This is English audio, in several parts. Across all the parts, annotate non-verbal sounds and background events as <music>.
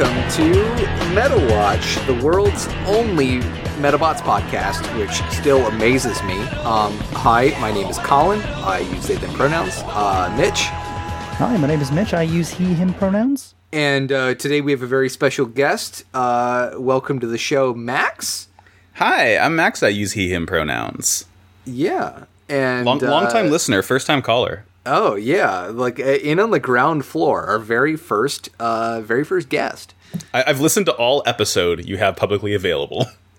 welcome to MetaWatch, the world's only Medabots podcast, which still amazes me. Um, hi, my name is Colin. I use they, them pronouns. Uh, Mitch. Hi, my name is Mitch. I use he, him pronouns. And uh, today we have a very special guest. Uh, welcome to the show, Max. Hi, I'm Max. I use he, him pronouns. Yeah. And Long, long time uh, listener, first time caller. Oh yeah, like uh, in on the ground floor, our very first, uh, very first guest. I, I've listened to all episode you have publicly available. <laughs>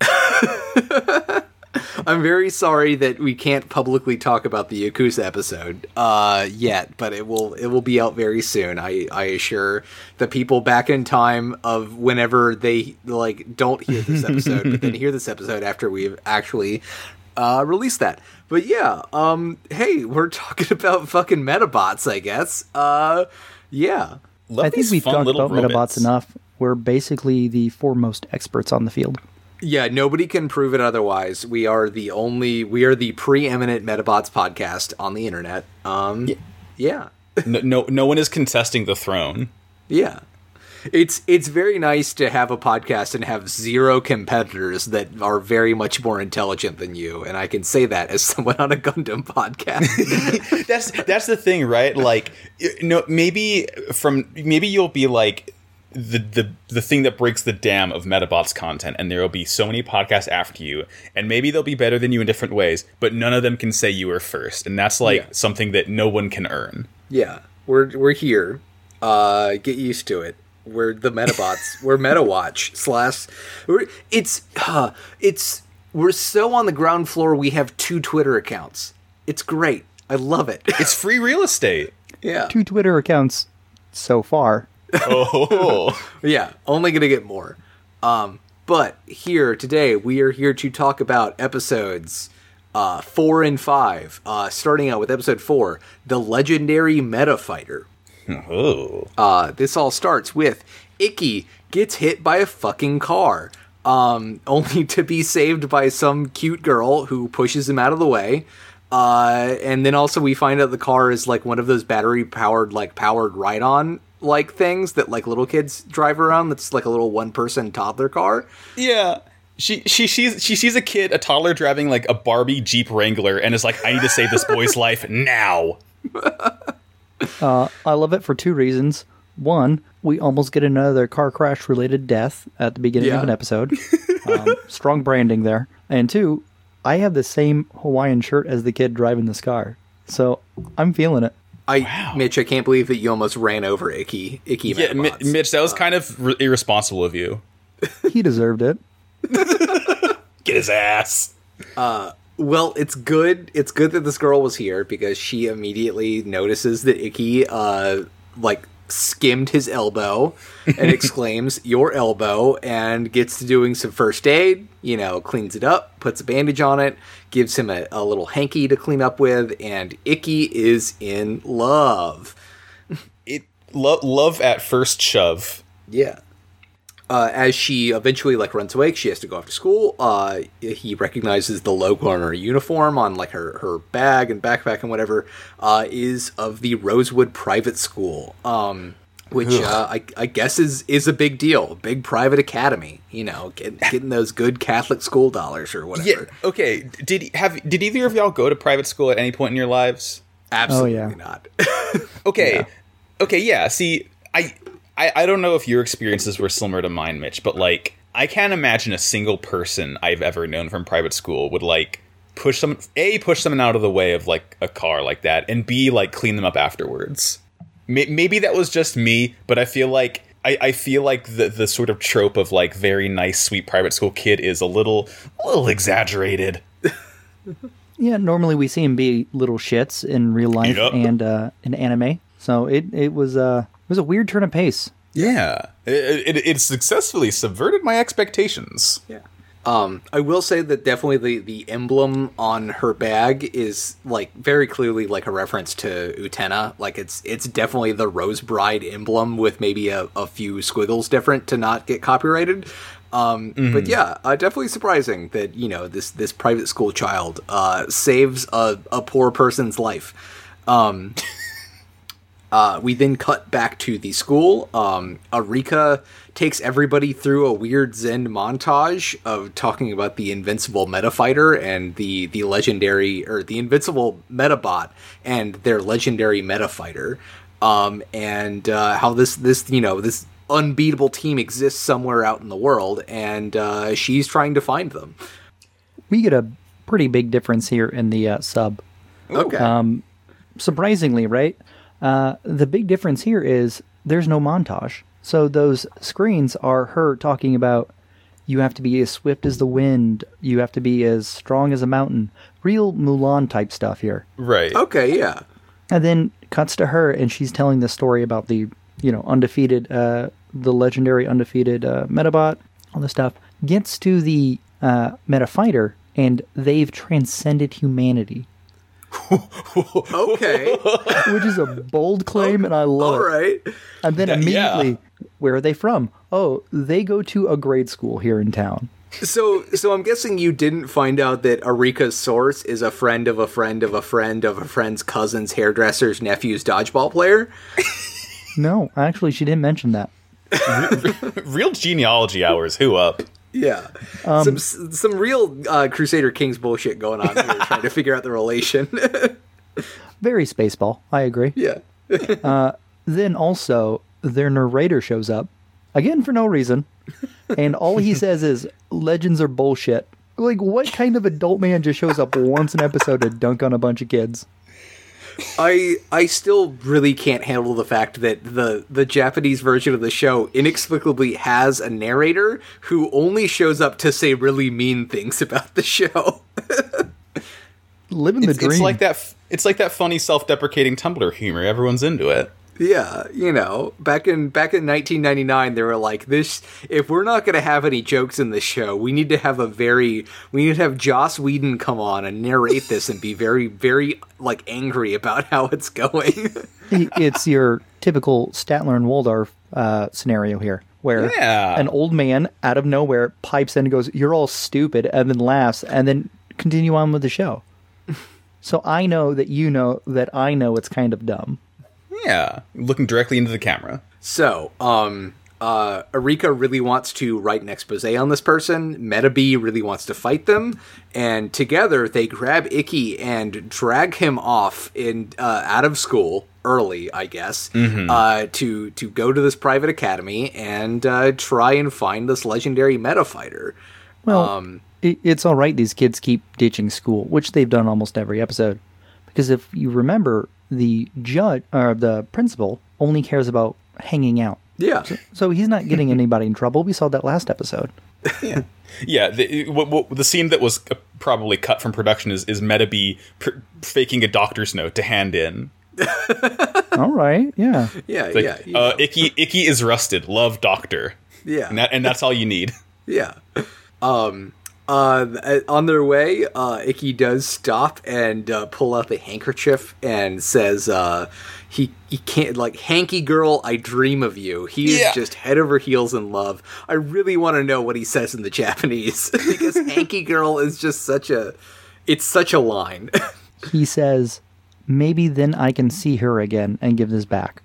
I'm very sorry that we can't publicly talk about the Yakuza episode uh, yet, but it will it will be out very soon. I, I assure the people back in time of whenever they like don't hear this episode, but then hear this episode after we've actually uh, released that. But yeah, um, hey, we're <laughs> talking about fucking Medabots, I guess. Uh, yeah. Love I think we've talked little about Medabots enough. We're basically the foremost experts on the field. Yeah, nobody can prove it otherwise. We are the only, we are the preeminent Medabots podcast on the internet. Um, yeah. <laughs> no, no, no one is contesting the throne. Yeah. It's it's very nice to have a podcast and have zero competitors that are very much more intelligent than you, and I can say that as <laughs> someone on a Gundam podcast. <laughs> that's that's the thing, right? Like, know, maybe from maybe you'll be like the the the thing that breaks the dam of Medabots content, and there will be so many podcasts after you, and maybe they'll be better than you in different ways, but none of them can say you were first, and that's like Yeah. something that no one can earn. yeah, we're we're here. Uh, get used to it. We're the Medabots. we're MetaWatch slash. We're, it's uh, it's we're so on the ground floor. We have two Twitter accounts. It's great. I love it. <laughs> It's free real estate. yeah. Two Twitter accounts so far. Oh, <laughs> Yeah, only gonna get more. Um, but here today we are here to talk about episodes uh, four and five. Uh, starting out with episode four, the legendary Meta Fighter. Oh. Uh, this all starts with Ikki gets hit by a fucking car, um, <laughs> only to be saved by some cute girl who pushes him out of the way. Uh, and then also we find out the car is like one of those battery powered, like powered ride on like things that like little kids drive around. That's like a little one person toddler car. Yeah. She she sees she sees a kid, a toddler driving like a Barbie Jeep Wrangler, and is like, "I need to save this boy's life now." <laughs> Uh, I love it for two reasons. One, we almost get another car crash related death at the beginning Yeah. of an episode. <laughs> um, strong branding there. And two, I have the same Hawaiian shirt as the kid driving this car. So I'm feeling it. I, Mitch, I can't believe that you almost ran over Ikki. Ikki, Yeah, Mi- Medabots. Mitch, that was kind of r- irresponsible of you. He deserved it. <laughs> Get his ass. Well, it's good. It's good that this girl was here because she immediately notices that Ikki, uh, like skimmed his elbow and <laughs> exclaims, "Your elbow!" and gets to doing some first aid. You know, cleans it up, puts a bandage on it, gives him a, a little hanky to clean up with, and Ikki is in love. It lo- love at first shove. Yeah. Uh, as she eventually like runs away, she has to go off to school. Uh, he recognizes the logo on her uniform, on like her her bag and backpack and whatever, uh, is of the Rosewood Private School, um, which uh, I, I guess is is a big deal, big private academy. You know, get, getting those good Catholic school dollars or whatever. Yeah. Okay. Did have did either of y'all go to private school at any point in your lives? Absolutely Oh, yeah. not. <laughs> Okay. Okay. Yeah. See, I, I I don't know if your experiences were similar to mine, Mitch, but like I can't imagine a single person I've ever known from private school would like push someone a push someone out of the way of like a car like that, and b like clean them up afterwards. May- Maybe that was just me, but I feel like. I, I feel like the the sort of trope of like very nice, sweet private school kid is a little a little exaggerated. <laughs> Yeah, normally we see him be little shits in real life Yup. and uh, in anime. So it it was uh, was a weird turn of pace. Yeah, it, it, it successfully subverted my expectations. Yeah. Um, I will say that definitely the, the emblem on her bag is like very clearly like a reference to Utena. Like it's it's definitely the Rose Bride emblem with maybe a, a few squiggles different to not get copyrighted. Um, But yeah, uh, definitely surprising that you know this this private school child uh, saves a, a poor person's life. Um, Uh, we then cut back to the school. Um, Erika takes everybody through a weird Zen montage of talking about the invincible meta fighter and the the legendary or the invincible metabot and their legendary meta fighter, um, and uh, how this this you know this unbeatable team exists somewhere out in the world, and uh, she's trying to find them. We get a pretty big difference here in the uh, sub. Okay. Um, surprisingly, right? Uh, the big difference here is there's no montage. So those screens are her talking about you have to be as swift as the wind, you have to be as strong as a mountain. Real Mulan type stuff here. Right. okay. Yeah. And then cuts to her and she's telling the story about the, you know, undefeated, uh, the legendary undefeated uh, Medabot, all this stuff. Gets to the uh, Medafighter and they've transcended humanity, <laughs> Okay. which is a bold claim and I love All it. right. And then Yeah. immediately, where are they from? Oh, they go to a grade school here in town. So, so I'm guessing you didn't find out that Erika's source is a friend of a friend of a friend of a friend's cousin's hairdresser's nephew's dodgeball player. No, actually, she didn't mention that. <laughs> Real genealogy hours. Who up? Yeah, some some real uh, Crusader Kings bullshit going on here, <laughs> trying to figure out the relation. <laughs> Very spaceball. I agree. yeah, <laughs> Then also, their narrator shows up again for no reason, and all he says is legends are bullshit. Like, what kind of adult man just shows up once an episode to dunk on a bunch of kids? I I still really can't handle the fact that the the Japanese version of the show inexplicably has a narrator who only shows up to say really mean things about the show. Living the It's, dream. it's like that. f- It's like that funny self-deprecating Tumblr humor. Everyone's into it. Yeah, you know, back in back in 1999, they were like, "This, if we're not going to have any jokes in the show, we need to have a very, we need to have Joss Whedon come on and narrate this and be very, very like angry about how it's going." <laughs> it's your typical Statler and Waldorf uh, scenario here, where Yeah. an old man out of nowhere pipes in and goes, "You're all stupid," and then laughs, and then continue on with the show. <laughs> so I know that you know that I know it's kind of dumb. Yeah, looking directly into the camera. so, um, uh, Erika really wants to write an expose on this person. Meta Metabee really wants to fight them, and together they grab Ikki and drag him off in uh, out of school early, I guess, uh, to to go to this private academy and uh, try and find this legendary meta fighter. Well, Um, it, it's all right. These kids keep ditching school, which they've done almost every episode. Because if you remember, the judge or the principal only cares about hanging out. Yeah, So he's not getting <laughs> anybody in trouble. We saw that last episode. Yeah, the, what, what, the scene that was uh, probably cut from production is is Metabee pr- faking a doctor's note to hand in. <laughs> all right, yeah. yeah, Like, yeah, you uh. Ikki Ikki is rusted. Love doctor. yeah. And, that, and that's all you need. <laughs> Yeah. Um. Uh. On their way, uh, Ikki does stop and uh, pull out the handkerchief and says, "Uh, he he can't like hanky girl. I dream of you. He is just head over heels in love. I really want to know what he says in the <laughs> Japanese <laughs> because hanky girl is just such a, it's such a line. <laughs> He says, maybe then I can see her again and give this back.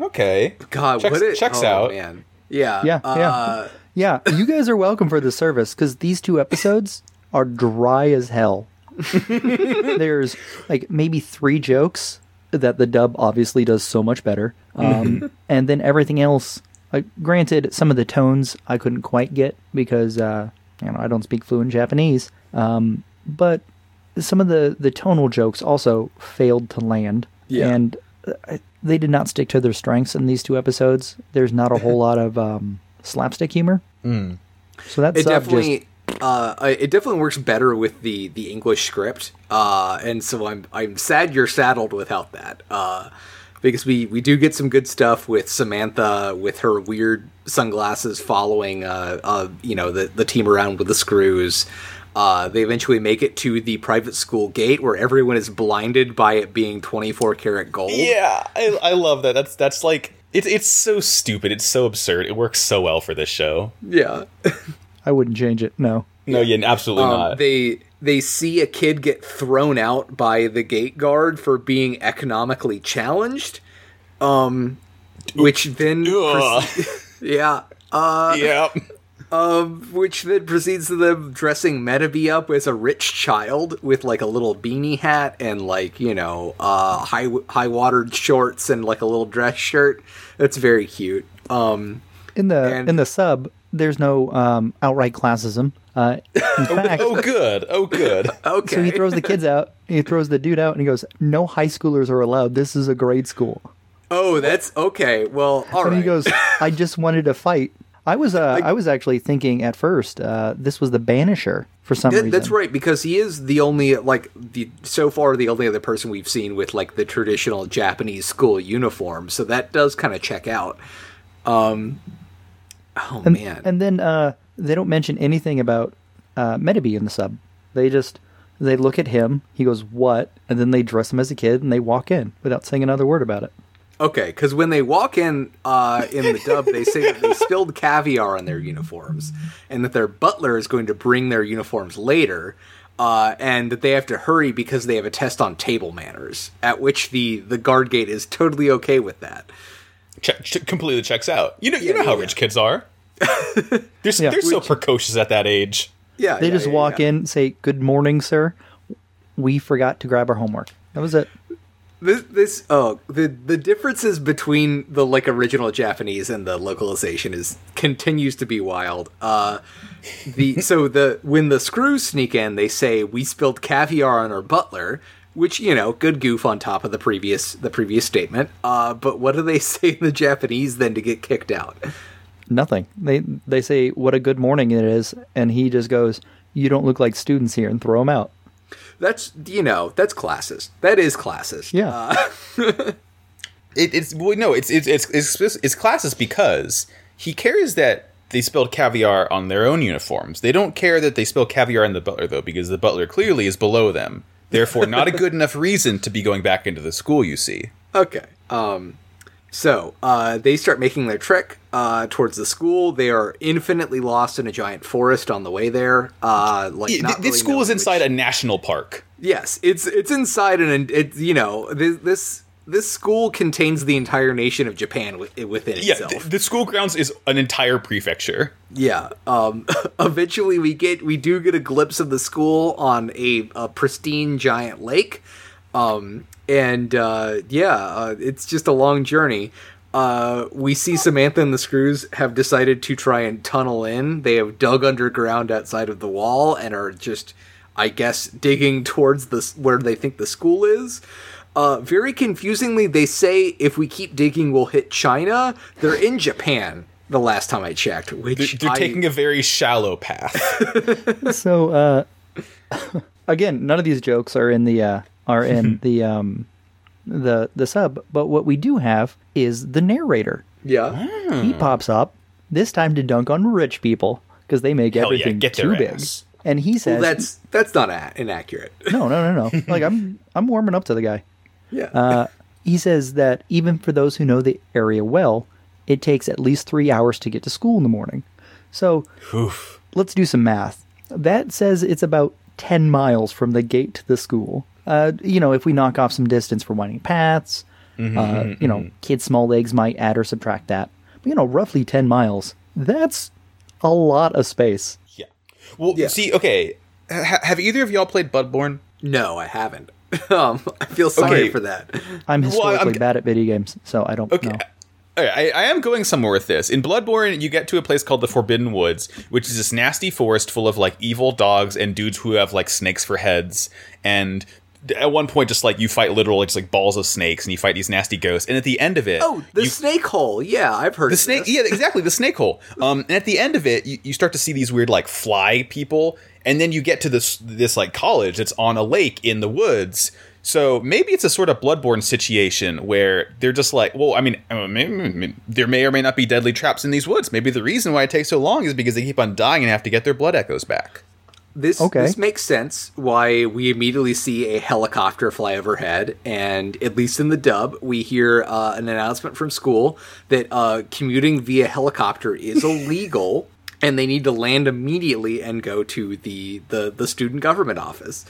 Okay. God, Checks- what it checks oh, out. man. Yeah. Yeah, yeah. Yeah, you guys are welcome for the service because these two episodes are dry as hell. <laughs> There's like maybe three jokes that the dub obviously does so much better, um, <laughs> and then everything else. Like, granted, some of the tones I couldn't quite get because uh, you know I don't speak fluent Japanese, um, but some of the the tonal jokes also failed to land. Yeah. and uh, they did not stick to their strengths in these two episodes. There's not a whole <laughs> lot of um, slapstick humor. So that's it sub definitely uh, it definitely works better with the the English script, uh, and so I'm I'm sad you're saddled without that, uh, because we we do get some good stuff with Samantha with her weird sunglasses following uh, uh you know the the team around with the screws. Uh, they eventually make it to the private school gate where everyone is blinded by it being 24 karat gold. Yeah, I, I love that. That's that's like it's it's so stupid. It's so absurd. It works so well for this show. Yeah. <laughs> I wouldn't change it. No. No, yeah, absolutely Um, not. They they see a kid get thrown out by the gate guard for being economically challenged, Um, which then, Ugh. <laughs> yeah, uh, yeah. Um, which then proceeds to them dressing Metabee up as a rich child with like a little beanie hat and like you know, uh, high high watered shorts and like a little dress shirt. That's very cute. Um, In the And- in the sub, there's no um, outright classism. Uh, in <laughs> fact, Oh, good. Oh, good. <laughs> okay. so he throws the kids out. He throws the dude out, and he goes, "No high schoolers are allowed. This is a grade school." oh, that's okay. Well, all and right. he goes, <laughs> "I just wanted to fight." I was uh, I was actually thinking at first uh, this was the Banisher for some That- reason. that's right because he is the only like the so far the only other person we've seen with like the traditional Japanese school uniform. So that does kind of check out. Um, oh And, man, and then uh, they don't mention anything about uh, Metabee in the sub. They just they look at him. He goes, "What?" And then they dress him as a kid and they walk in without saying another word about it. Okay, because when they walk in uh, in the dub, they say that they spilled caviar on their uniforms and that their butler is going to bring their uniforms later. Uh, and that they have to hurry because they have a test on table manners. At which the the guard gate is totally okay with that. Che- ch- completely checks out. You know, you Yeah, know how yeah, rich kids are. <laughs> they're Yeah. they're so Which- precocious at that age. Yeah, They yeah, just yeah, walk yeah. in, say, "Good morning, sir. We forgot to grab our homework." That was it. This, this oh the the differences between the like original Japanese and the localization is continues to be wild. Uh, the <laughs> so the when the screws sneak in, they say we spilled caviar on our butler, which you know good goof on top of the previous the previous statement. Uh, but what do they <laughs> say in the Japanese then to get kicked out? Nothing. They they say, "What a good morning it is," and he just goes, "You don't look like students here," and throw him out. That's you know that's classes. That is classes. Yeah. Uh, <laughs> It, it's well, no, it's it's it's it's it's classist because he cares that they spilled caviar on their own uniforms. They don't care that they spilled caviar on the butler though, because the butler clearly is below them. Therefore, not a good <laughs> enough reason to be going back into the school. You see, Okay. Um, so uh, they start making their trek uh, towards the school. They are infinitely lost in a giant forest on the way there. Uh, like Yeah, not this really school is inside which- a national park. Yes, it's it's inside and it's you know this this this school contains the entire nation of Japan wi- within Yeah, itself. th- the school grounds is an entire prefecture. Yeah. Um, <laughs> eventually, we get we do get a glimpse of the school on a, a pristine giant lake, um, and uh, yeah, uh, it's just a long journey. Uh, we see Samantha and the Screws have decided to try and tunnel in. They have dug underground outside of the wall and are just, I guess, digging towards the where they think the school is. Uh, very confusingly, they say if we keep digging, we'll hit China. They're in Japan. The last time I checked, which They're, they're I- taking a very shallow path. <laughs> <laughs> So uh, <laughs> again, none of these jokes are in the uh, are in <laughs> the um, the the sub. But what we do have is the narrator. yeah. He pops up this time to dunk on rich people because they make Hell yeah, everything get too their big. ass. And he says, Well, that's that's not a- inaccurate. <laughs> "No, no, no, no. <laughs> like I'm I'm warming up to the guy." yeah. Uh, he says that even for those who know the area well, it takes at least three hours to get to school in the morning. So Oof. let's do some math. That says it's about 10 miles from the gate to the school. Uh, you know, if we knock off some distance for winding paths, uh, you know, kids' small legs might add or subtract that. But, you know, roughly 10 miles. That's a lot of space. Yeah. Well, Yeah. see, okay. Ha- have either of y'all played Bloodborne? no, I haven't. <laughs> um, I feel sorry Okay. for that. I'm Well, I'm- historically bad at video games, so I don't Okay. know. All right, I, I am going somewhere with this. In Bloodborne, you get to a place called the Forbidden Woods, which is this nasty forest full of like evil dogs and dudes who have like snakes for heads. And at one point, just like you fight literal just like balls of snakes, and you fight these nasty ghosts. And at the end of it, Oh, the you, snake hole. Yeah, I've heard the snake, yeah, exactly, the snake hole. <laughs> Um, and at the end of it, you, you start to see these weird like fly people, and then you get to this this like college that's on a lake in the woods. So maybe it's a sort of bloodborne situation where they're just like, well, I mean, there may or may not be deadly traps in these woods. Maybe the reason why it takes so long is because they keep on dying and have to get their blood echoes back. This Okay. this makes sense. Why we immediately see a helicopter fly overhead, and at least in the dub, we hear uh, an announcement from school that uh, commuting via helicopter is <laughs> illegal, and they need to land immediately and go to the the, the student government office.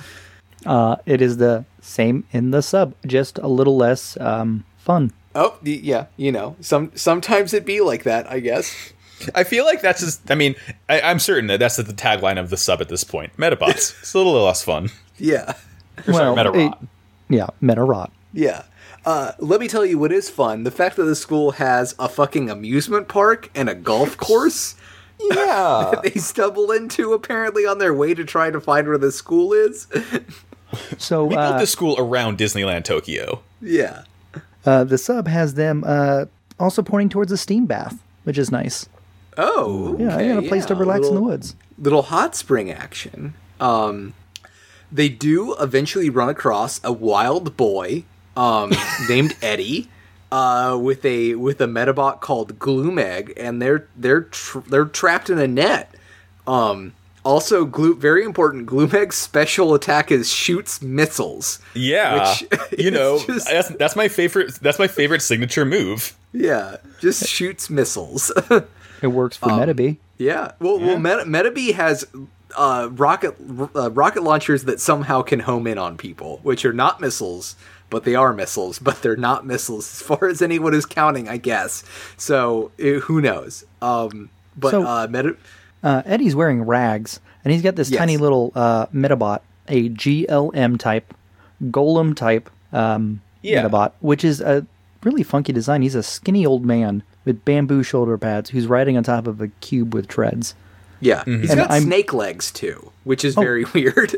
Uh, it is the same in the sub, just a little less um, fun. Oh, yeah, you know, some sometimes it be like that, I guess. I feel like that's just. I mean, I, I'm certain that that's the tagline of the sub at this point. Medabots. <laughs> it's a little less fun. Yeah. Sorry, Medarot. it- yeah, meta rot. Yeah. Uh, let me tell you what is fun. The fact that the school has a fucking amusement park and a golf <laughs> course yeah. <laughs> they stumble into apparently on their way to try to find where the school is. So We built uh, this school around Disneyland Tokyo. yeah. uh, the sub has them uh, also pointing towards a steam bath, which is nice. Oh, Yeah, okay, I got a place to yeah, relax in the woods. little hot spring action. Um, they do eventually run across a wild boy um, <laughs> named Eddie uh, with a with a Medabot called Gloomegg, and they're they're tr- they're trapped in a net. Um, also, Glo- very important. Gloomegg's special attack is shoots missiles. Yeah, Which <laughs> you know just- that's that's my favorite. That's my favorite signature move. Yeah, just shoots missiles. <laughs> It works Um, for Metabee. Yeah. Well, well, Meta- Metabee has uh, rocket uh, rocket launchers that somehow can home in on people, which are not missiles, but they are missiles. But they're not missiles as far as anyone is counting, I guess. So eh, who knows? Um, but So- uh, Meta. Uh, Eddie's wearing rags, and he's got this Yes. tiny little uh, Medabot, a GLM type, Golem type um, Yeah. Medabot, which is a really funky design. He's a skinny old man with bamboo shoulder pads who's riding on top of a cube with treads. Yeah, he's And got I'm- snake legs too, which is very <laughs> weird.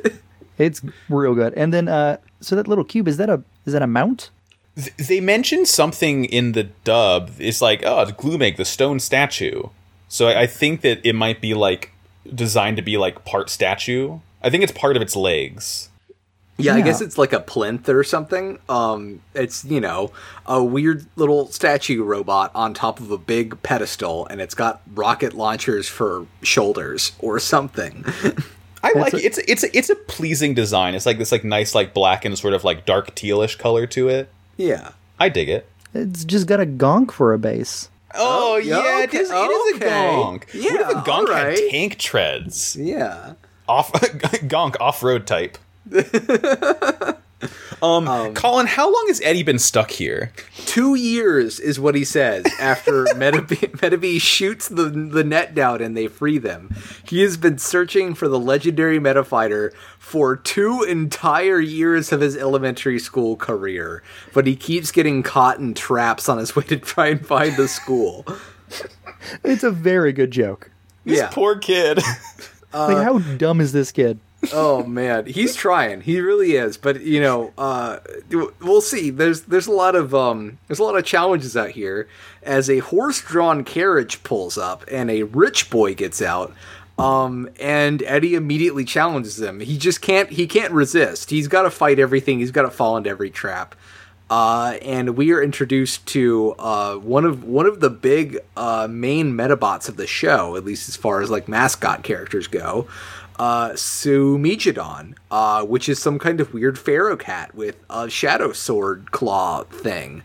It's real good. And then, uh, so that little cube is that a is that a mount? Th- They mentioned something in the dub. It's like, oh, it's Gloomegg, the stone statue. So I I think that it might be like designed to be like part statue. I think it's part of its legs. Yeah, I guess it's like a plinth or something. Um, it's you know a weird little statue robot on top of a big pedestal, and it's got rocket launchers for shoulders or something. I like it. It's it's it's a pleasing design. It's like this like nice like black and sort of like dark tealish color to it. yeah. I dig it. It's just got a gonk for a base. Oh, yeah, yeah, it okay, is. It is okay. a gonk. what if Yeah, a gonk alright. had tank treads? Yeah. Off <laughs> gonk off road type. <laughs> um, Colin, how long has Eddie been stuck here? Two years is what he says after <laughs> Metabee, Metabee shoots the, the net down and they free them. He has been searching for the legendary Medafighter for two entire years of his elementary school career, but he keeps getting caught in traps on his way to try and find the school. It's a very good joke. This yeah. poor kid. like, how dumb is this kid? Oh man, he's trying. He really is. But you know, uh, we'll see. There's there's a lot of um, there's a lot of challenges out here as a horse-drawn carriage pulls up and a rich boy gets out. Um, and Eddie immediately challenges him. He just can't. He can't resist. He's got to fight everything. He's got to fall into every trap. Uh, and we are introduced to uh, one of one of the big uh, main Medabots of the show, at least as far as like mascot characters go, uh, Sumijidon, uh, which is some kind of weird pharaoh cat with a shadow sword claw thing,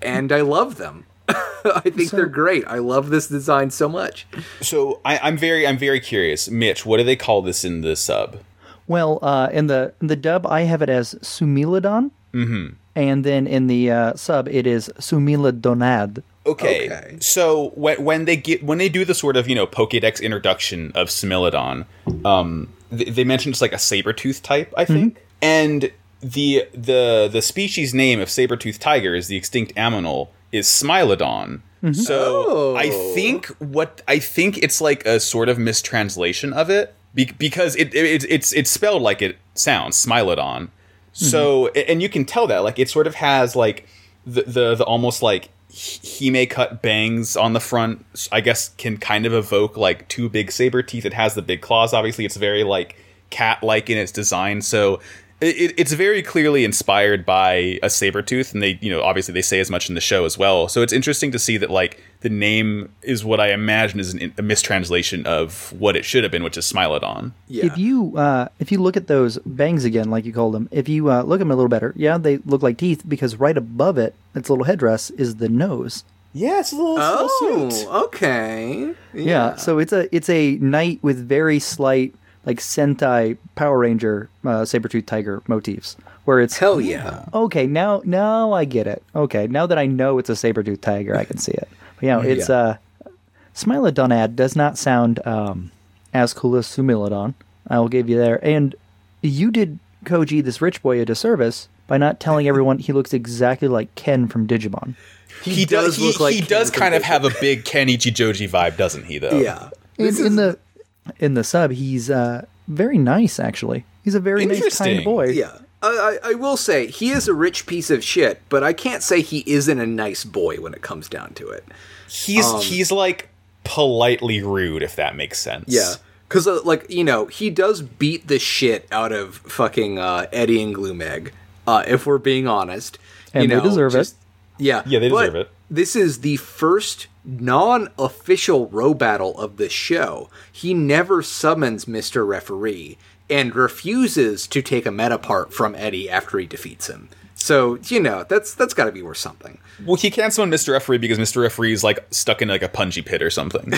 and I love them. <laughs> I think So- they're great. I love this design so much. so I, I'm very I'm very curious. Mitch, what do they call this in the sub? Well, uh, in the in the dub, I have it as Sumilodon. Mm-hmm. And then in the uh, sub, it is Sumilodonad. Okay. Okay. So when when they get when they do the sort of you know Pokédex introduction of Smilodon, um, they, they mention it's like a saber tooth type, I think, and the the the species name of saber tooth tiger is the extinct aminal is Smilodon. So Oh. I think what I think it's like a sort of mistranslation of it be- because it, it it's it's spelled like it sounds Smilodon. So mm-hmm. and you can tell that like it sort of has like the the, the almost like Hime cut bangs on the front. I guess can kind of evoke like two big saber teeth. It has the big claws. Obviously, it's very like cat like in its design. So it, it's very clearly inspired by a saber tooth, and they you know obviously they say as much in the show as well. So it's interesting to see that like the name is what I imagine is an, a mistranslation of what it should have been, which is Smilodon. Yeah. If you uh, if you look at those bangs again, like you called them, if you uh, look at them a little better, yeah, they look like teeth because right above it, its little headdress is the nose. Yeah, it's a little, it's a little suit. Oh, okay. Yeah. so it's a it's a knight with very slight like Sentai Power Ranger uh, Sabertooth Tiger motifs, where it's Hell yeah. okay now now I get it. Okay, now that I know it's a Sabertooth Tiger, I can see it. But, you know, it's Yeah. uh Smilodonad does not sound um, as cool as Sumilodon. I will give you there. And you did Koji, this rich boy, a disservice by not telling everyone he looks exactly like Ken from Digimon. He, does does. He, look like he Ken does kind of Digimon. have a big Ken Ichijouji vibe, doesn't he? Though. Yeah. In, This in the in the sub, he's uh, very nice. Actually, he's a very nice kind of boy. Yeah. I, I I will say he is a rich piece of shit, but I can't say he isn't a nice boy when it comes down to it. He's Um, he's like politely rude, if that makes sense. Yeah. Because, uh, like, you know, he does beat the shit out of fucking uh, Eddie and Gloomeg, uh, if we're being honest. And you they know, deserve it. Yeah. Yeah, they but deserve it. This is the first non official Robattle of the show. He never summons Mr. Referee and refuses to take a meta part from Eddie after he defeats him. So, you know, that's that's got to be worth something. Well, he can't summon Mr. Referee because Mr. Referee is like stuck in like a punji pit or something.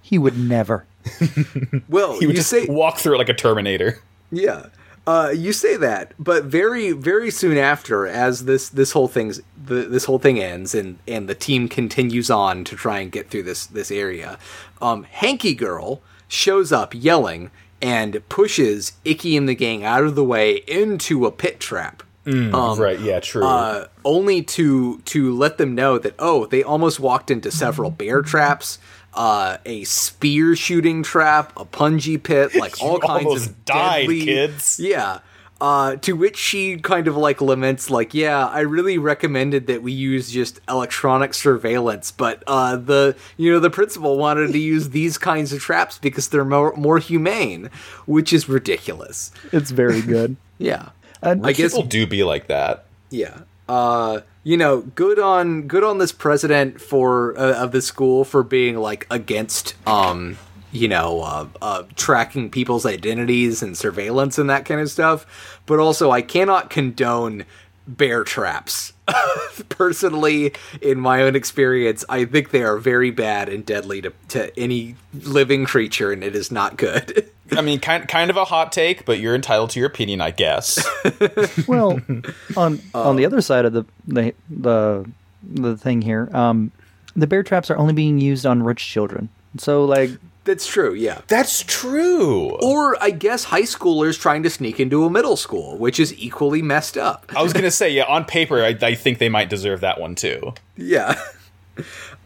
He would never. <laughs> Well, He would you just say walk through it like a Terminator. Yeah. Uh, you say that, but very, very soon after, as this this whole thing's the, this whole thing ends, and and the team continues on to try and get through this this area, um, Hanky Girl shows up yelling and pushes Ikki and the gang out of the way into a pit trap. Um, right? Yeah, true. uh, only to to let them know that oh, they almost walked into several bear traps, uh, a spear shooting trap, a punji pit, <laughs> like all You kinds almost of died, deadly, kids. Yeah. Uh, to which she kind of like laments, like, yeah, I really recommended that we use just electronic surveillance, but uh, the you know the principal wanted to use these kinds of traps because they're more more humane, which is ridiculous. It's very good. <laughs> Yeah, And I guess People do be like that. yeah. Uh, you know, good on good on this president for uh, of the school for being like against um, you know, uh, uh, tracking people's identities and surveillance and that kind of stuff. But also, I cannot condone bear traps. <laughs> Personally, in my own experience, I think they are very bad and deadly to, to any living creature, and it is not good. <laughs> I mean, kind kind of a hot take, but you're entitled to your opinion, I guess. <laughs> well, <laughs> on on the other side of the the the, the thing here, um, the bear traps are only being used on rich children. So, like, That's true, yeah. That's true. Or I guess high schoolers trying to sneak into a middle school, which is equally messed up. I was gonna say, yeah, on paper, I, I think they might deserve that one too. Yeah. <laughs>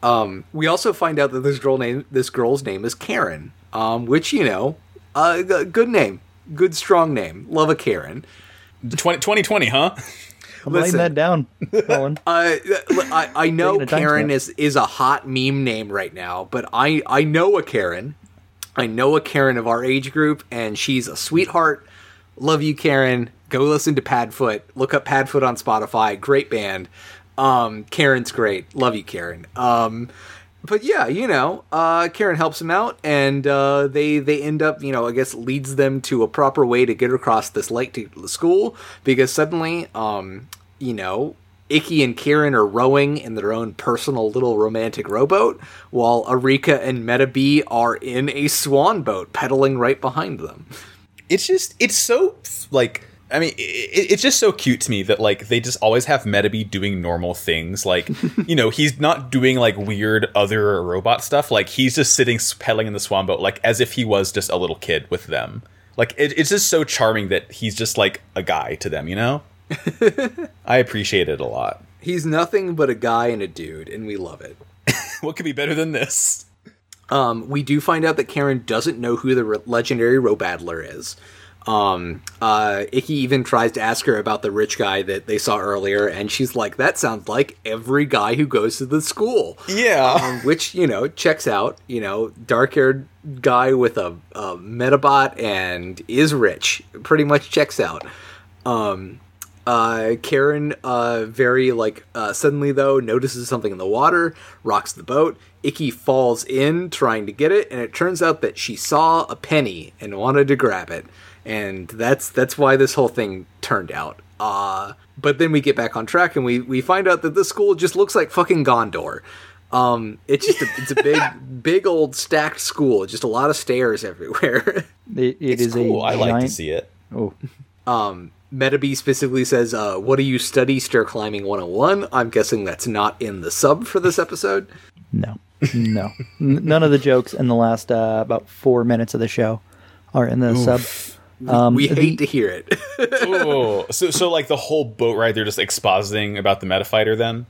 Um, we also find out that this girl name this girl's name is Karen, um, which you know, uh, good name, good strong name. Love a Karen. 20, 2020, huh? I'm writing Listen. that down, Colin. <laughs> Uh, I, I know Taking a time Karen is is a hot meme name right now, but I I know a Karen. I know a Karen of our age group, and she's a sweetheart. Love you, Karen. Go listen to Padfoot. Look up Padfoot on Spotify. Great band. Um, Karen's great. Love you, Karen. Um, but yeah, you know, uh, Karen helps him out, and uh, they they end up, you know, I guess leads them to a proper way to get across this lake to the school because suddenly, um, you know, Ikki and Karen are rowing in their own personal little romantic rowboat, while Erika and Metabee are in a swan boat pedaling right behind them. it's just it's so like I mean, it, it's just so cute to me that like they just always have Metabee doing normal things. Like, <laughs> you know, he's not doing like weird other robot stuff. Like he's just sitting pedaling in the swan boat, like as if he was just a little kid with them. Like it, it's just so charming that he's just like a guy to them. You know, <laughs> I appreciate it a lot. He's nothing but a guy and a dude, and we love it. <laughs> What could be better than this? Um, we do find out that Karen doesn't know who the re- legendary Robattler is. Um, uh, Ikki even tries to ask her about the rich guy that they saw earlier, and she's like, "That sounds like every guy who goes to the school." Yeah. Um, which you know checks out. You know, dark-haired guy with a, a Medabot and is rich. Pretty much checks out. Um, uh, Karen, uh, very like uh, suddenly though, notices something in the water, rocks the boat. Ikki falls in trying to get it, and it turns out that she saw a penny and wanted to grab it, and that's that's why this whole thing turned out. Uh, but then we get back on track and we we find out that the school just looks like fucking Gondor. Um, it's just a, it's a <laughs> big big old stacked school, just a lot of stairs <laughs> everywhere. It, it It's is cool. a I like to see it. Oh, Metabee specifically says, uh, "What do you study? Stair climbing 101." I'm guessing that's not in the sub for this episode. <laughs> no, no, N- none of the jokes in the last uh, about four minutes of the show are in the sub. Um, we hate the- to hear it. oh, <laughs> so so like the whole boat ride, they're just expositing about the Medafighter. Then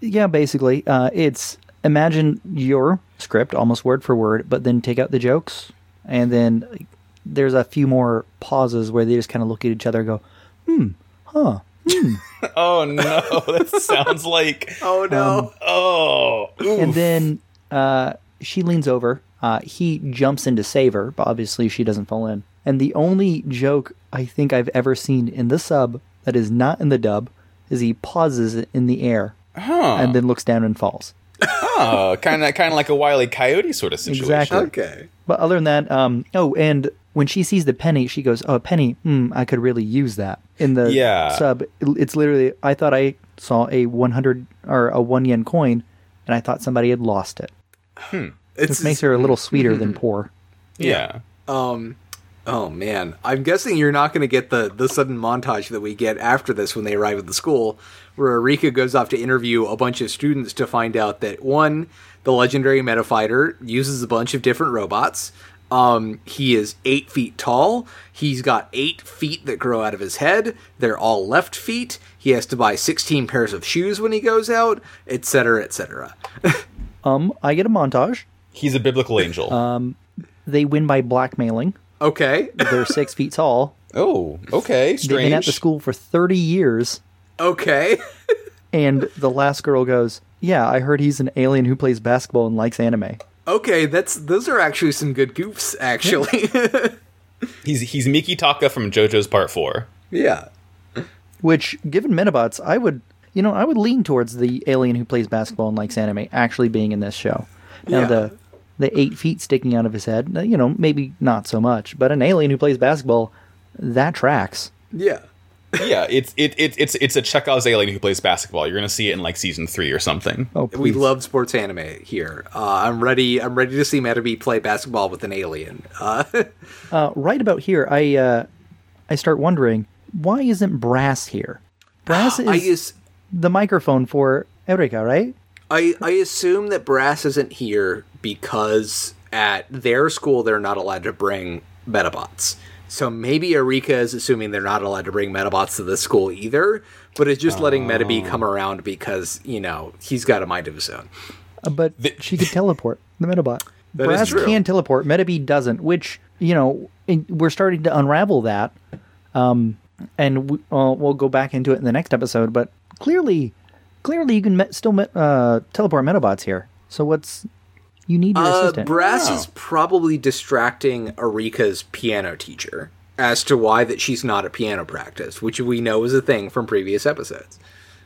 Yeah, basically, uh, it's imagine your script almost word for word, but then take out the jokes, and then there's a few more pauses where they just kind of look at each other, and go, "Hmm, huh." Hmm. <laughs> oh no, <laughs> that sounds like oh no! oh. oof. and then uh, she leans over. Uh, he jumps in to save her, but obviously she doesn't fall in. And the only joke I think I've ever seen in the sub that is not in the dub is he pauses in the air and then looks down and falls. Oh, kind of, kind of like a wily coyote sort of situation. Exactly. okay. But other than that, um, oh, and when she sees the penny, she goes, "Oh, a penny! Hmm, I could really use that." In the Yeah. sub, it's literally. I thought I saw a one hundred or a one yen coin, and I thought somebody had lost it. It's This makes her a little sweeter than <laughs> poor. Yeah. Um, oh man, I'm guessing you're not going to get the the sudden montage that we get after this when they arrive at the school, where Erika goes off to interview a bunch of students to find out that one, the legendary Medafighter uses a bunch of different robots. Um, he is eight feet tall. He's got eight feet that grow out of his head. They're all left feet. He has to buy 16 pairs of shoes when he goes out, etc., etc. <laughs> Um, I get a montage. He's a biblical angel. Um, They win by blackmailing. Okay, They're six <laughs> feet tall. oh, okay. They've been at the school for thirty years, okay. <laughs> and the last girl goes, "Yeah, I heard he's an alien who plays basketball and likes anime." Okay, that's those are actually some good goofs. Actually, <laughs> He's he's Mikitaka from JoJo's Part Four. yeah. Which, given Medabots, I would, you know, I would lean towards the alien who plays basketball and likes anime actually being in this show. Now Yeah. the the eight feet sticking out of his head, you know, maybe not so much, but an alien who plays basketball, that tracks. Yeah. <laughs> Yeah, it's it, it it's it's a Chekhov's alien who plays basketball. You're gonna see it in like season three or something. Oh, We love sports anime here. Uh, I'm ready. I'm ready to see Metabee play basketball with an alien. Uh, <laughs> Uh, right about here, I uh, I start wondering why isn't Brass here? Brass <gasps> is is the microphone for Erika, right? I I assume that Brass isn't here because at their school they're not allowed to bring Medabots. So maybe Erika is assuming they're not allowed to bring Medabots to this school either, but is just letting Metabee come around because you know he's got a mind of his own. Uh, but she could teleport the Medabot. <laughs> That is Brass true. can teleport. Metabee doesn't, which you know we're starting to unravel that. Um, and we, uh, we'll go back into it in the next episode. But clearly, clearly you can me- still me- uh, teleport Medabots here. So what's you need your Uh, assistant? Brass Wow. is probably distracting Erika's piano teacher as to why that she's not at piano practice, which we know is a thing from previous episodes.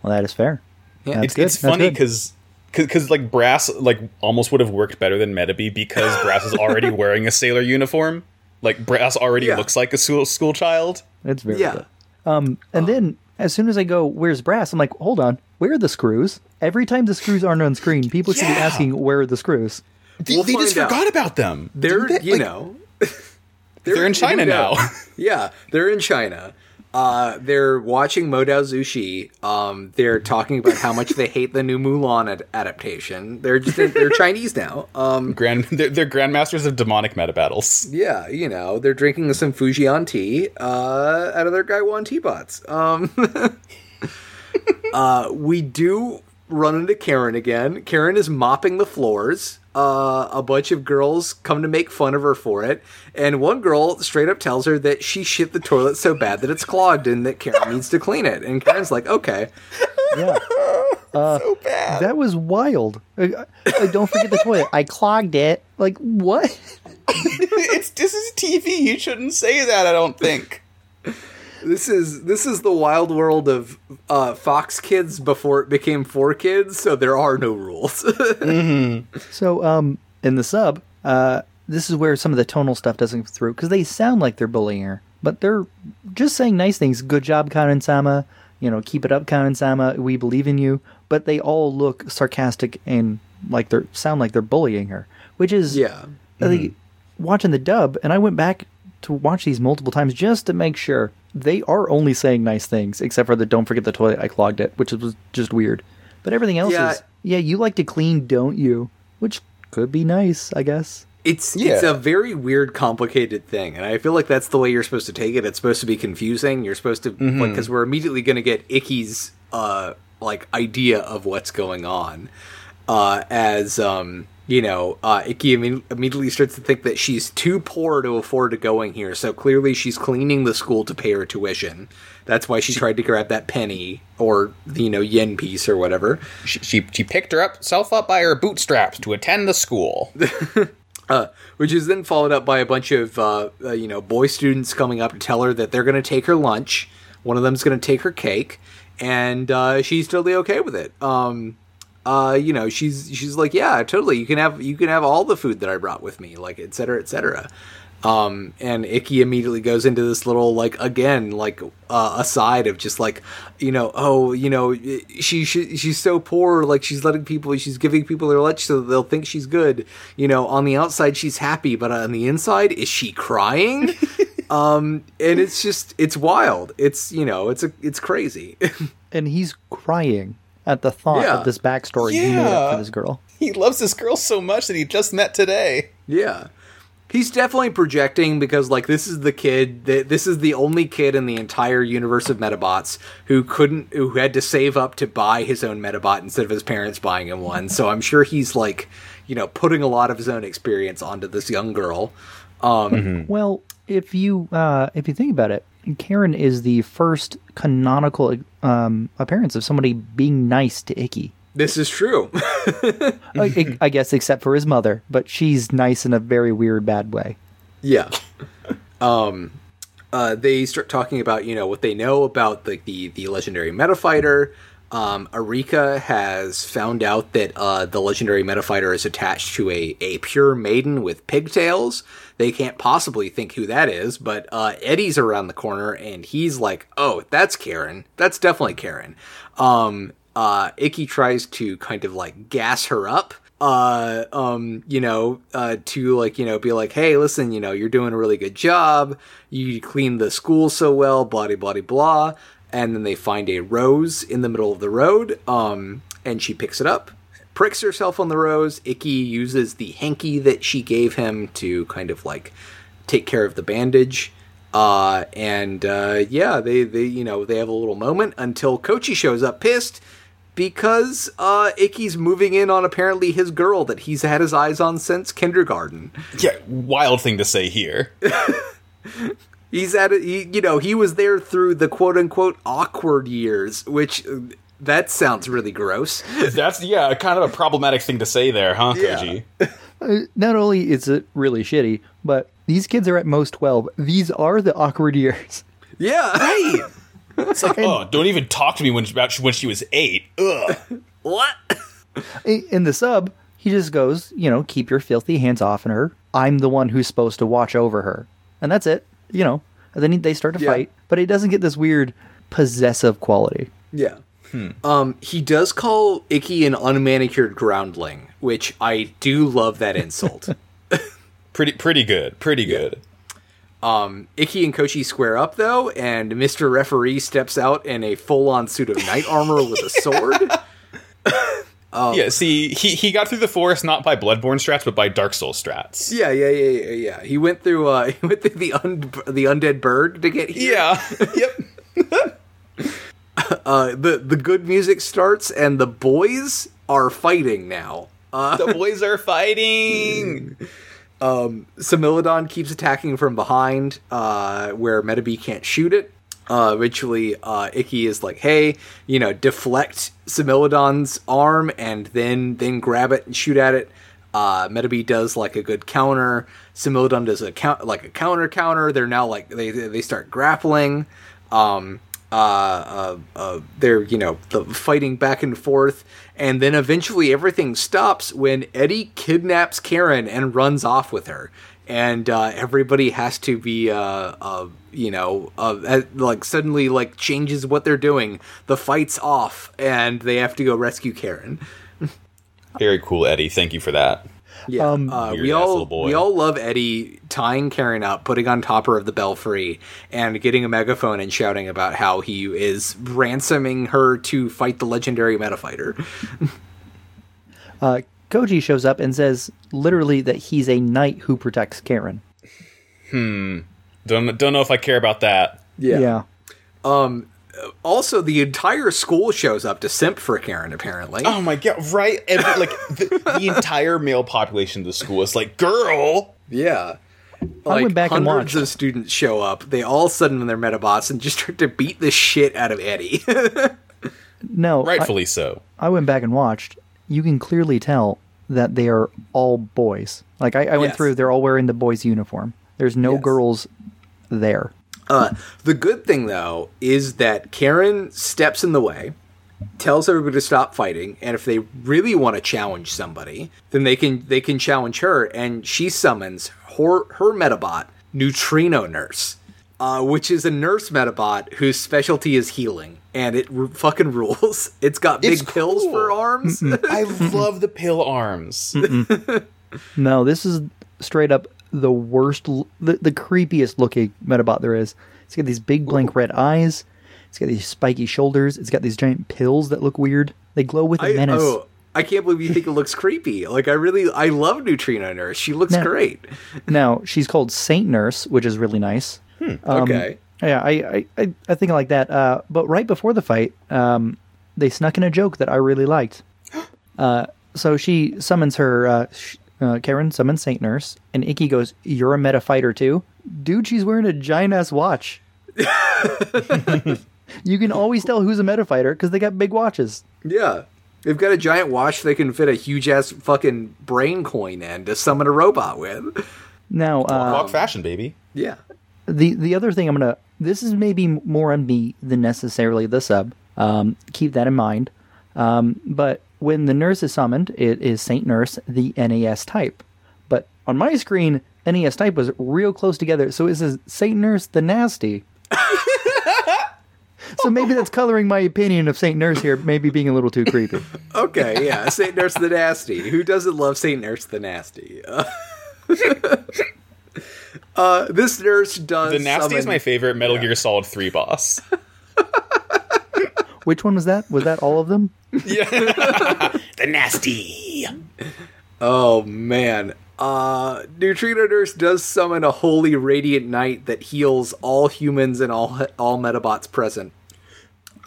well, that is fair. Yeah, That's it's good. it's funny because because like Brass like almost would have worked better than Metabee because <laughs> Brass is already wearing a sailor uniform. Like Brass already Yeah. looks like a school school child. It's very Yeah. good. Um, and then as soon as I go, "Where's Brass?" I'm like, "Hold on, where are the screws?" Every time the screws aren't on screen, people should be Yeah. asking, "Where are the screws?" They, We'll they just find out. forgot about them. They're, Didn't they? you Like, know, <laughs> they're in China now. <laughs> yeah, they're in China. Uh, they're watching Mo Dao Zu Shi. Um, they're talking about how much they hate the new Mulan ad- adaptation. They're just they're Chinese now. Um, Grand, <laughs> they're, they're grandmasters of demonic meta battles. yeah, you know, they're drinking some Fujian tea uh, out of their Gaiwan teapots. Um, <laughs> uh, we do run into Karen again. Karen is mopping the floors. Uh, a bunch of girls come to make fun of her for it, and one girl straight up tells her that she shit the toilet so bad that it's clogged and that Karen <laughs> needs to clean it. And Karen's like, "Okay, Yeah, <laughs> so bad. that was wild. Uh, uh, don't forget the toilet. I clogged it. Like what? <laughs> it's this is TV. You shouldn't say that. I don't think. This is this is the wild world of uh, Fox Kids before it became Four Kids, so there are no rules." <laughs> So, um, in the sub, uh, this is where some of the tonal stuff doesn't come through because they sound like they're bullying her, but they're just saying nice things. Good job, Karen Sama. You know, keep it up, Karen Sama. We believe in you. but they all look sarcastic and like they're sound like they're bullying her, which is Yeah. like watching the dub, and I went back to watch these multiple times just to make sure they are only saying nice things, except for the "Don't forget the toilet, I clogged it," which was just weird. But everything else Yeah. is yeah, you like to clean, don't you? Which could be nice, I guess. It's it's a very weird, complicated thing, and I feel like that's the way you're supposed to take it. It's supposed to be confusing. You're supposed to like because we're immediately going to get Ikki's uh like idea of what's going on, uh as um you know uh Ikki imme- immediately starts to think that she's too poor to afford to going here, so clearly she's cleaning the school to pay her tuition. That's why she tried to grab that penny or the you know yen piece or whatever. She, she she picked her up self up by her bootstraps to attend the school. <laughs> Uh, which is then followed up by a bunch of uh, uh, you know boy students coming up to tell her that they're going to take her lunch. One of them's going to take her cake, and uh, she's totally okay with it. Um, uh, you know, she's she's like, yeah, totally. You can have you can have all the food that I brought with me, like et cetera, et cetera. Um, and Ikki immediately goes into this little like again like uh, aside of just like you know oh you know she, she she's so poor like she's letting people she's giving people their lunch so that they'll think she's good. You know on the outside she's happy but on the inside is she crying? <laughs> Um and it's just it's wild. It's you know it's a it's crazy. <laughs> And he's crying at the thought Yeah. of this backstory he made up Yeah. for this girl. <laughs> he loves this girl so much that he just met today. Yeah. He's definitely projecting because like this is the kid that this is the only kid in the entire universe of Medabots who couldn't who had to save up to buy his own Medabot instead of his parents buying him one. So I'm sure he's like, you know, putting a lot of his own experience onto this young girl. Um Well, if you uh, if you think about it, Karen is the first canonical um, appearance of somebody being nice to Ikki. this is true. <laughs> I, I guess except for his mother, but she's nice in a very weird, bad way. Yeah. um uh they start talking about, you know, what they know about the the, the legendary Medafighter. Um Erika has found out that uh the legendary Medafighter is attached to a a pure maiden with pigtails. They can't possibly think who that is, but uh Eddie's around the corner and he's like, "Oh, that's Karen. That's definitely Karen." Um uh Ikki tries to kind of like gas her up uh um you know uh to like you know be like hey listen you know you're doing a really good job you clean the school so well blah blah blah and then they find a rose in the middle of the road um and she picks it up pricks herself on the rose Ikki uses the hanky that she gave him to kind of like take care of the bandage uh and uh yeah they they you know they have a little moment until Koji shows up pissed because uh Ikki's moving in on apparently his girl that he's had his eyes on since kindergarten. Yeah, wild thing to say here. <laughs> He's at it, he, you know, he was there through the quote unquote awkward years, which that sounds really gross. That's yeah, kind of a problematic thing to say there, huh, Yeah. Koji? <laughs> Uh, not only is it really shitty, but these kids are at most 12. These are the awkward years. Yeah. Right. It's like, oh, don't even talk to me when about when she was eight. Ugh. <laughs> what? In the sub, he just goes, you know, keep your filthy hands off on her. I'm the one who's supposed to watch over her. And that's it, you know. And then they start to Yeah. fight, but it doesn't get this weird possessive quality. Yeah. Um, he does call Ikki an unmanicured groundling, which I do love that insult. <laughs> Pretty pretty good. Pretty good. Um, Ikki and Koji square up though, and Mr. Referee steps out in a full-on suit of knight armor with a sword. <laughs> Yeah, see, he, he got through the forest not by Bloodborne strats, but by Dark Soul strats. Yeah, yeah, yeah, yeah, yeah. He went through uh <laughs> he went through the un- the undead bird to get here. Yeah. yep. <laughs> Uh the the good music starts and the boys are fighting now. Uh The boys are fighting. <laughs> Similodon keeps attacking from behind, uh, where Metabee can't shoot it. Uh, eventually, uh, Ikki is like, "Hey, you know, deflect Similodon's arm and then then grab it and shoot at it." Uh, Metabee does like a good counter. Similodon does a count like a counter counter. They're now like they they start grappling. Um, uh, uh, uh, they're you know the fighting back and forth, and then eventually everything stops when Eddie kidnaps Karen and runs off with her. and uh, everybody has to be, uh, uh, you know, uh, like suddenly like changes what they're doing. The fight's off, and they have to go rescue Karen. <laughs> Very cool, Eddie. Thank you for that. Yeah, Um, uh, we all boy. we all love Eddie tying Karen up, putting on topper of the belfry, and getting a megaphone and shouting about how he is ransoming her to fight the legendary Medafighter. <laughs> Uh, Koji shows up and says literally that he's a knight who protects Karen. Don't don't know if I care about that. Yeah. Yeah. Also, the entire school shows up to simp for Karen. Apparently, Oh my god! Right, Every, like the, the entire male population of the school is like, "Girl, yeah. Like, went back and watched. of students show up. They all sudden in their Medabots and just start to beat the shit out of Eddie. <laughs> No, I- rightfully so." I, went back and watched. You can clearly tell that they are all boys. Like I, I went Yes. through, they're all wearing the boys' uniform. There's no Yes. girls there. Uh, the good thing, though, is that Karen steps in the way, tells everybody to stop fighting, and if they really want to challenge somebody, then they can they can challenge her, and she summons her her Medabot, Neutrino Nurse, uh, which is a nurse Medabot whose specialty is healing, and it r- fucking rules. <laughs> It's got big It's pills cool. for arms. <laughs> I love the pill arms. <laughs> No, this is straight up the worst, the, the creepiest looking Medabot there is. It's got these big blank red eyes. It's got these spiky shoulders. It's got these giant pills that look weird. They glow with a I, menace. oh, I can't believe you think it looks creepy. Like I really, I love Neutrino Nurse. She looks Now- great. Now she's called Saint Nurse, which is really nice. Um, okay. Yeah, I, I, I, I think I like that. Uh, but right before the fight, um, they snuck in a joke that I really liked. <gasps> Uh, so she summons her, uh, sh- uh, Karen summons Saint Nurse, and Ikki goes, You're a Medafighter too? Dude, she's wearing a giant ass watch. <laughs> you can always tell who's a Medafighter because they got big watches. Yeah. They've got a giant watch they can fit a huge ass fucking brain coin in to summon a robot with. Now, uh, Walk fashion, baby. Yeah. the the other thing I'm gonna this is maybe more on me than necessarily the sub. Um, keep that in mind. Um, but when the nurse is summoned, it is Saint Nurse, the NAS type. But on my screen, NAS type was real close together, so it says Saint Nurse the Nasty. <laughs> so maybe that's coloring my opinion of Saint Nurse here, maybe being a little too creepy. <laughs> Okay, yeah. Saint Nurse the Nasty. Who doesn't love Saint Nurse the Nasty? Uh, <laughs> uh, this nurse does. The nasty is my favorite Metal Gear Solid Three boss. Which one was that? Was that all of them? <laughs> Yeah. <laughs> the nasty. Oh man. Uh, Neutrino Nurse does summon a holy radiant knight that heals all humans and all all Medabots present.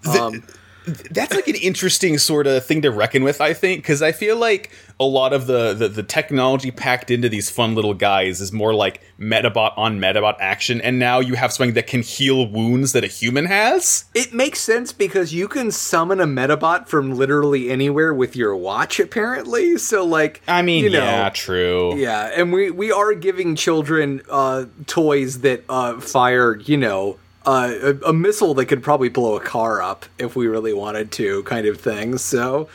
Um, That's like an interesting sort of thing to reckon with, I think, because I feel like a lot of the, the the technology packed into these fun little guys is more like Medabot on Medabot action, and now you have something that can heal wounds that a human has. It makes sense because you can summon a Medabot from literally anywhere with your watch, apparently. So, like, I mean, you know, yeah, true. yeah, and we we are giving children uh, toys that uh, fire, you know, uh, a, a missile that could probably blow a car up if we really wanted to, kind of thing. So,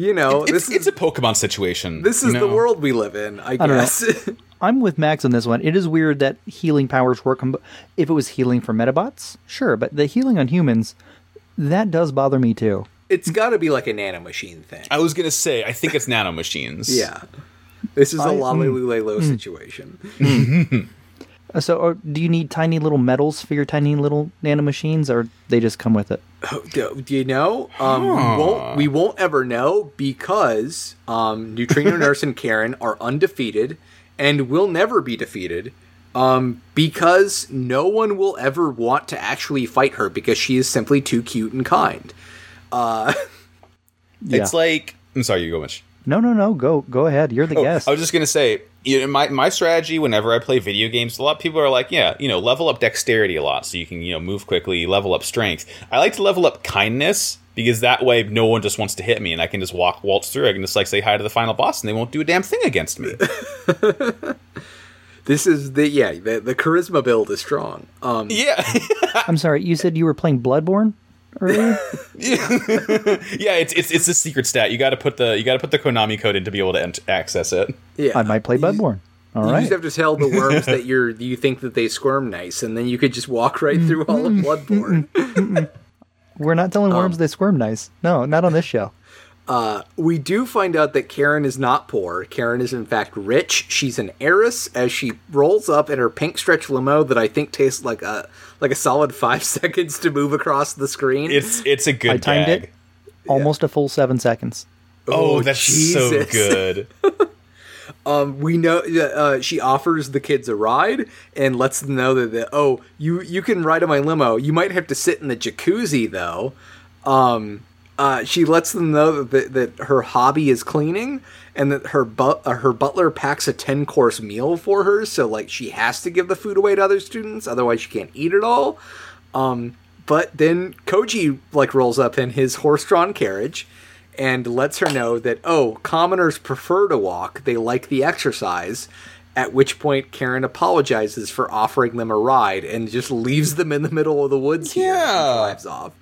you know, It's, this it's is a Pokemon situation. this you is the world we live in, I don't guess. <laughs> I'm with Max on this one. It is weird that healing powers work. On, if it was healing for Medabots, sure, but the healing on humans, that does bother me too. it's got to be like a nanomachine thing. I was gonna say, I think it's nanomachines. <laughs> Yeah. This is a I- Lolly mm. Lulelo situation. <laughs> Uh, So, or do you need tiny little metals for your tiny little nanomachines, or they just come with it? <laughs> do, do you know? Um, we won't we won't ever know because um, Neutrino <laughs> Nurse and Karen are undefeated and will never be defeated. Um, because no one will ever want to actually fight her because she is simply too cute and kind. <laughs> Yeah. It's like I'm sorry, you go much. no, no, no. Go, go ahead. You're the Oh, guest. I was just gonna say, you know, my my strategy whenever I play video games, a lot of people are like, yeah, you know, level up dexterity a lot so you can you know move quickly, level up strength. I like to level up kindness because that way no one just wants to hit me and I can just walk waltz through. I can just like say hi to the final boss and they won't do a damn thing against me. <laughs> This is the yeah the, the charisma build is strong. Um, yeah, <laughs> I'm sorry. You said you were playing Bloodborne earlier. <laughs> yeah, it's it's it's a secret stat. You got to put the you got to put the Konami code in to be able to ent- access it. yeah, I might play Bloodborne. All you right. just have to tell the worms that <laughs> you're you think that they squirm nice, and then you could just walk right through all of <laughs> Bloodborne. We're not telling Um, worms they squirm nice. No, not on this show. We do find out that Karen is not poor. Karen is in fact rich. She's an heiress as she rolls up in her pink stretch limo that I think tastes like a like a solid five <laughs> seconds to move across the screen. It's it's a good I timed gag. it almost a full seven seconds. Oh, that's so Jesus. good. <laughs> <laughs> we know uh, she offers the kids a ride and lets them know that, that oh you you can ride in my limo you might have to sit in the jacuzzi though um uh, she lets them know that, that her hobby is cleaning and that her but uh, her butler packs a 10 course meal for her so like she has to give the food away to other students otherwise she can't eat it all um but then koji like rolls up in his horse-drawn carriage and lets her know that oh commoners prefer to walk they like the exercise at which point karen apologizes for offering them a ride and just leaves them in the middle of the woods here and Yeah. drives off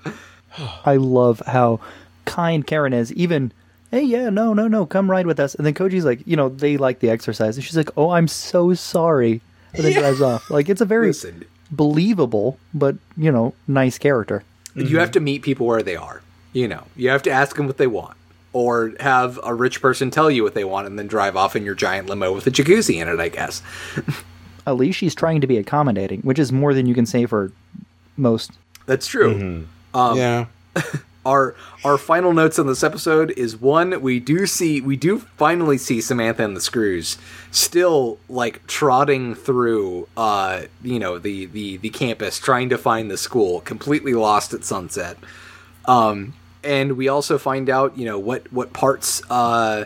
I love how kind Karen is. Even, hey, yeah, no, no, no, come ride with us. And then Koji's like, you know, they like the exercise. And she's like, oh, I'm so sorry. And then Yeah. drives off. Like, it's a very listen believable, but, you know, nice character. you have to meet people where they are you know you have to ask them what they want or have a rich person tell you what they want and then drive off in your giant limo with a jacuzzi in it i guess At least she's trying to be accommodating, which is more than you can say for most. that's true mm-hmm. Yeah. <laughs> our our final notes on this episode is one we do see we do finally see Samantha and the Screws still like trotting through uh you know the the the campus trying to find the school completely lost at sunset um and we also find out you know what what parts uh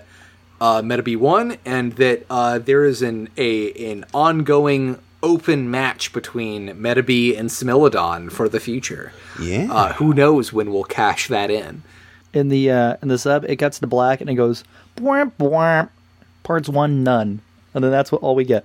uh, Metabee won, and that uh, there is an a an ongoing open match between Metabee and Smilodon for the future. Yeah. Uh, who knows when we'll cash that in? In the uh, in the sub, it cuts to black and it goes, bwamp, bwamp. Parts one, none. And then that's what all we get.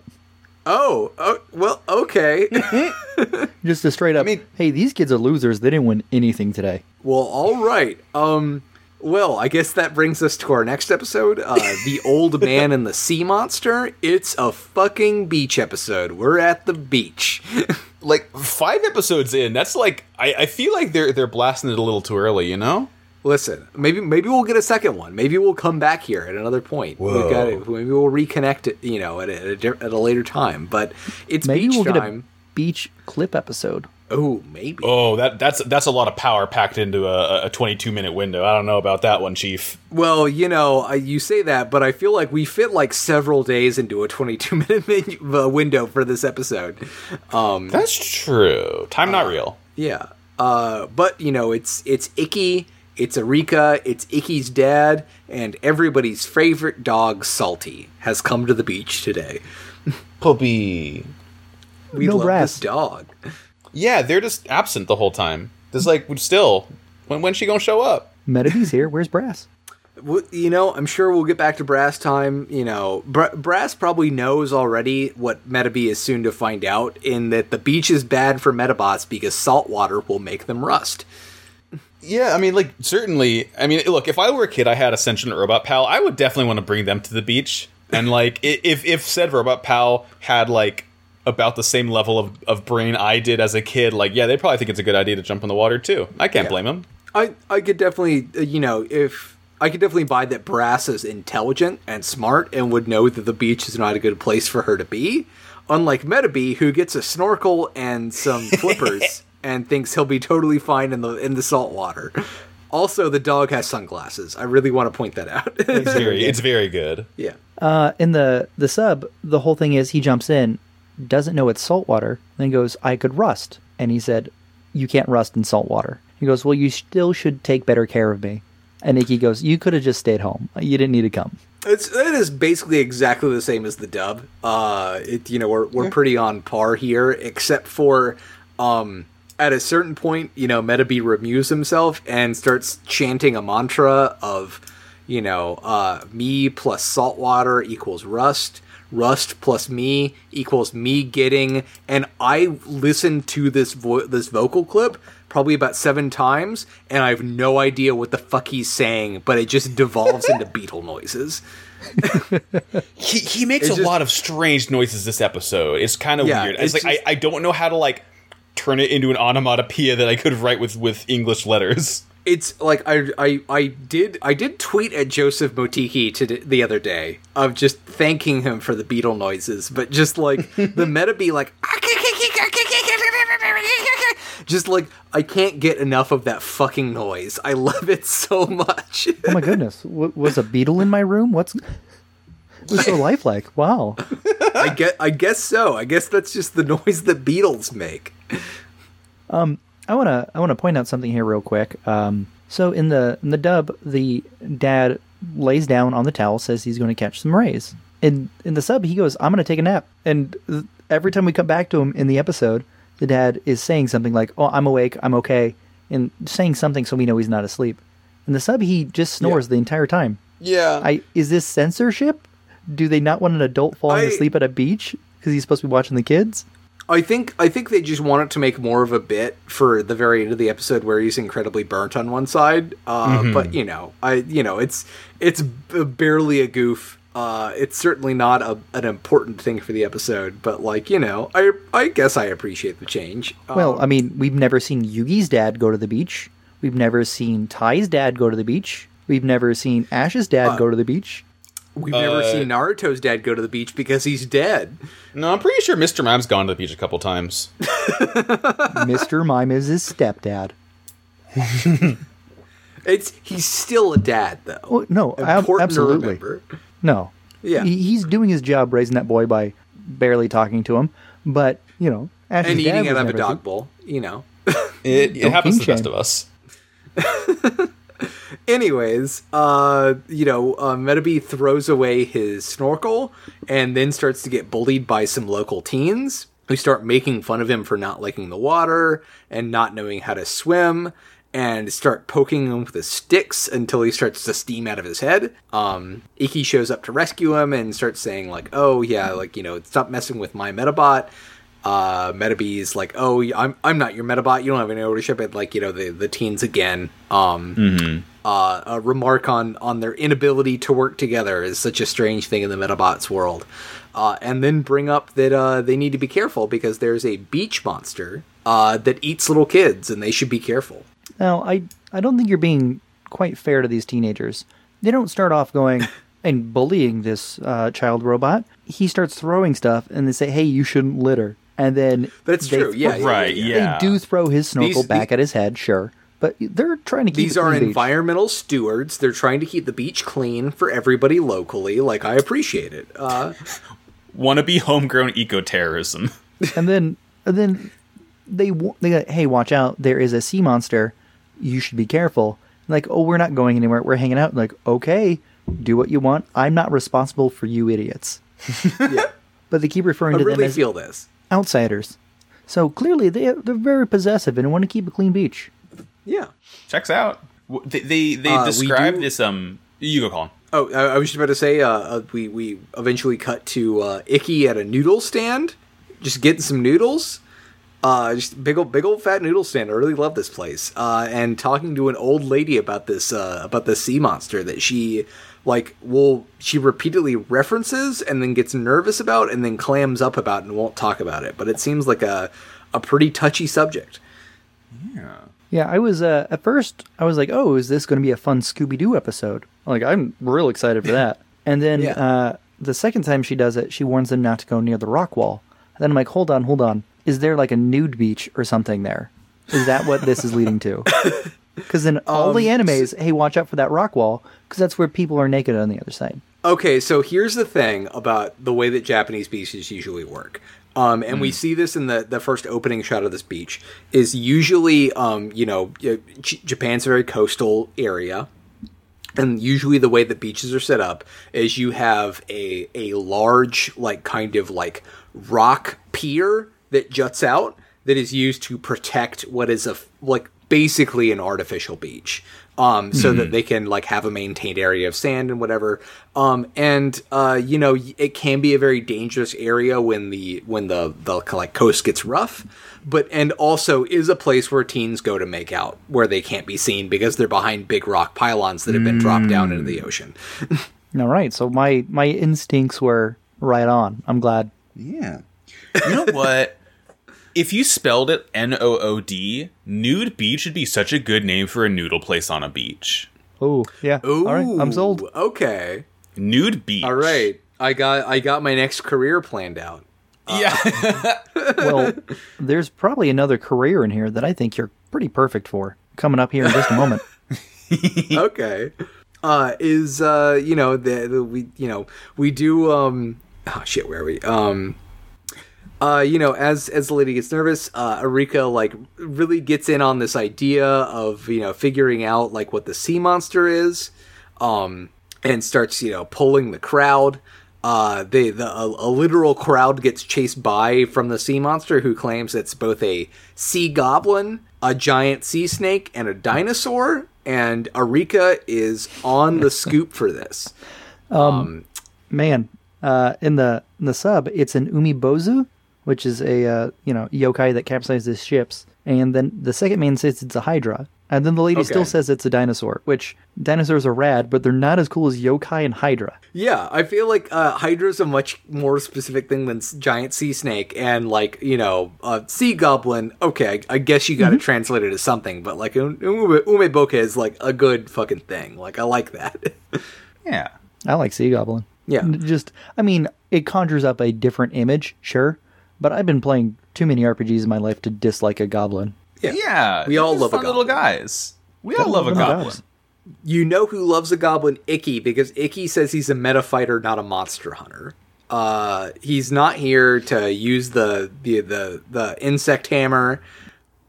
Oh, oh well, okay. <laughs> Just a straight up, mean- hey, these kids are losers. They didn't win anything today. well, all right. Um, well, I guess that brings us to our next episode, uh, <laughs> the old man and the sea monster. It's a fucking beach episode. We're at the beach. <laughs> like five episodes in, that's like I, I feel like they're they're blasting it a little too early, you know? Listen, maybe maybe we'll get a second one. Maybe we'll come back here at another point. We've Whoa. got it. Maybe we'll reconnect it, you know, at a, at a, at a later time. But it's Maybe beach we'll get a beach clip episode. Oh, maybe. Oh, that that's that's a lot of power packed into a, a 22 minute window. I don't know about that one, Chief. Well, you know, you say that, but I feel like we fit like several days into a 22 <laughs> minute menu, uh, window for this episode. Um, That's true. Time not real. yeah. Uh, but you know, it's it's Ikki, it's Erika, it's Ikki's dad, and everybody's favorite dog, Salty, has come to the beach today. <laughs> Puppy. We No love brass. this dog. Yeah, they're just absent the whole time. There's like still when when's she gonna show up? Metabee's here. Where's Brass? W- You know, I'm sure we'll get back to Brass time. You know, Br- Brass probably knows already what Metabee is soon to find out, in that the beach is bad for Medabots because salt water will make them rust. Yeah, I mean, like certainly. I mean, look, if I were a kid, I had a sentient robot pal. I would definitely want to bring them to the beach, and like, <laughs> if if said robot pal had like about the same level of, of brain I did as a kid, like, yeah, they'd probably think it's a good idea to jump in the water too. I can't Yeah. blame them. I I could definitely, uh, you know, if I could definitely buy that Brass is intelligent and smart and would know that the beach is not a good place for her to be. Unlike Metabee, who gets a snorkel and some <laughs> flippers and thinks he'll be totally fine in the in the salt water. Also, the dog has sunglasses. I really want to point that out. It's very, it's <laughs> very good. yeah. Uh, in the the sub, the whole thing is he jumps in, doesn't know it's salt water, then goes, "I could rust," and he said, "You can't rust in salt water." He goes, "Well, you still should take better care of me." And Ikki goes, "You could have just stayed home. You didn't need to come." It's it is basically exactly the same as the dub. Uh, it you know we're we're pretty on par here, except for um at a certain point, you know, Metabee remues himself and starts chanting a mantra of, you know, uh, me plus salt water equals rust. Rust plus me equals me getting, and I listened to this vo- this vocal clip probably about seven times, and I have no idea what the fuck he's saying, but it just devolves into <laughs> beetle noises. <laughs> He, he makes It's a just- lot of strange noises this episode. It's kind of Yeah, weird. It's, it's like just- I, I don't know how to like turn it into an onomatopoeia that I could write with with English letters. It's like I, I I did I did tweet at Joseph Motiki to the other day of just thanking him for the beetle noises, but just like the <laughs> Metabee like just like I can't get enough of that fucking noise. I love it so much. Oh my goodness, <laughs> w- was a beetle in my room? What's it was so <laughs> lifelike? Wow. I get I guess so. I guess that's just the noise that beetles make. Um, I want to I want to point out something here real quick. Um, so in the in the dub, the dad lays down on the towel, says he's going to catch some rays. In in the sub, he goes, "I'm going to take a nap." And th- every time we come back to him in the episode, the dad is saying something like, "Oh, I'm awake, I'm okay," and saying something so we know he's not asleep. In the sub, he just snores Yeah. the entire time. Yeah. I is this censorship? Do they not want an adult falling I- asleep at a beach because he's supposed to be watching the kids? I think I think they just wanted to make more of a bit for the very end of the episode where he's incredibly burnt on one side. Uh, But you know, I you know it's it's barely a goof. Uh, it's certainly not a, an important thing for the episode, but like you know, I I guess I appreciate the change. Well, Um, I mean, we've never seen Yugi's dad go to the beach. We've never seen Tai's dad go to the beach. We've never seen Ash's dad Uh, go to the beach. We've never uh, seen Naruto's dad go to the beach because he's dead. No, I'm pretty sure Mr. Mime's gone to the beach a couple times. <laughs> Mr. Mime is his stepdad. <laughs> It's he's still a dad though. Oh, no, ab- Important absolutely. No. Yeah. He, he's doing his job raising that boy by barely talking to him. But, you know, Ash's And dad eating was out of a dog seen- bowl, you know. It, it happens to the best of us. <laughs> <laughs> Anyways, uh, you know, uh, Metabee throws away his snorkel and then starts to get bullied by some local teens who start making fun of him for not liking the water and not knowing how to swim and start poking him with the sticks until he starts to steam out of his head. Um, Ikki shows up to rescue him and starts saying like, "Oh yeah, like you know, stop messing with my Medabot." Uh Metabee's like, "Oh, I'm I'm not your Medabot. You don't have any ownership." And like, you know, the the teens again um uh, a remark on on their inability to work together is such a strange thing in the Medabots world. Uh, and then bring up that uh, they need to be careful because there's a beach monster uh, that eats little kids, and they should be careful. Now, I, I don't think you're being quite fair to these teenagers. They don't start off going <laughs> and bullying this uh, child robot. He starts throwing stuff, and they say, "Hey, you shouldn't litter." And then That's they true. Yeah, throw- yeah, Right, yeah, yeah. They do throw his snorkel These- back the- at his head, sure, but they're trying to keep These it are clean beach. environmental stewards. They're trying to keep the beach clean for everybody locally. Like I appreciate it. Uh, Want to be homegrown eco terrorism. and then and then they they go, hey watch out there is a sea monster you should be careful like oh we're not going anywhere we're hanging out like okay do what you want i'm not responsible for you idiots <laughs> yeah, but they keep referring I to them really as feel this. Outsiders so clearly they they're very possessive and want to keep a clean beach Yeah. Checks out. They they, they Uh, describe do- this. Um, you go, Colin. Oh, I, I was just about to say. Uh, uh, we we eventually cut to uh, Ikki at a noodle stand, just getting some noodles. Uh, just big old big old fat noodle stand. I really love this place. Uh, and talking to an old lady about this uh, about the sea monster that she like will she repeatedly references and then gets nervous about and then clams up about and won't talk about it. But it seems like a a pretty touchy subject. yeah. Yeah, i was uh at first i was like oh is this going to be a fun scooby-doo episode? Like i'm real excited for that. <laughs> And then Yeah. uh the second time she does it she warns them not to go near the rock wall. And then i'm like hold on hold on. Is there like a nude beach or something there? Is that what this is leading to <laughs> because in all the Um, animes hey watch out for that rock wall because that's where people are naked on the other side Okay, so here's the thing about the way that Japanese beaches usually work. Um, and we see this in the, the first opening shot of this beach is usually, um, you know, J- Japan's a very coastal area. And usually the way that beaches are set up is you have a, a large, like, kind of like rock pier that juts out that is used to protect what is a, like, basically an artificial beach. um, so that they can like have a maintained area of sand and whatever. Um, and uh, you know, it can be a very dangerous area when the when the the like coast gets rough, but and also is a place where teens go to make out where they can't be seen because they're behind big rock pylons that have been dropped down into the ocean. <laughs> All right, so my my instincts were right on. I'm glad. Yeah. You know what? If you spelled it N O O D, Nude Beach would be such a good name for a noodle place on a beach. Oh, yeah. Ooh, All right, I'm sold. Okay, Nude Beach. all right. I got I got my next career planned out. Yeah. <laughs> Well, there's probably another career in here that I think you're pretty perfect for. Coming up here in just a moment. <laughs> okay. Uh, is uh, you know the, the we you know we do um oh shit where are we um uh you know as as the lady gets nervous uh Erika like really gets in on this idea of you know figuring out like what the sea monster is um and starts you know pulling the crowd. Uh they the a, a literal crowd gets chased by from the sea monster who claims it's both a sea goblin a giant sea snake and a dinosaur and Erika is on the <laughs> scoop for this. Man, uh, in the in the sub, it's an umibozu, which is a uh, you know yokai that capsizes ships, and then the second man says it's a hydra, and then the lady still says it's a dinosaur. Which dinosaurs are rad, but they're not as cool as yokai and hydra. Yeah, I feel like uh, is a much more specific thing than giant sea snake, and like you know, uh, sea goblin. Okay, I, I guess you got to translate it as something, but like um, ume, umeboka is like a good fucking thing. Like I like that. <laughs> yeah. I like sea goblin. Yeah. Just I mean, it conjures up a different image, sure, but I've been playing too many RPGs in my life to dislike a goblin. Yeah. Yeah. We all they're love a fun little guys. We all love a goblin. guys. you know who loves a goblin? Ikki, because Ikki says he's a Medafighter, not a monster hunter. Uh, he's not here to use the the the, the insect hammer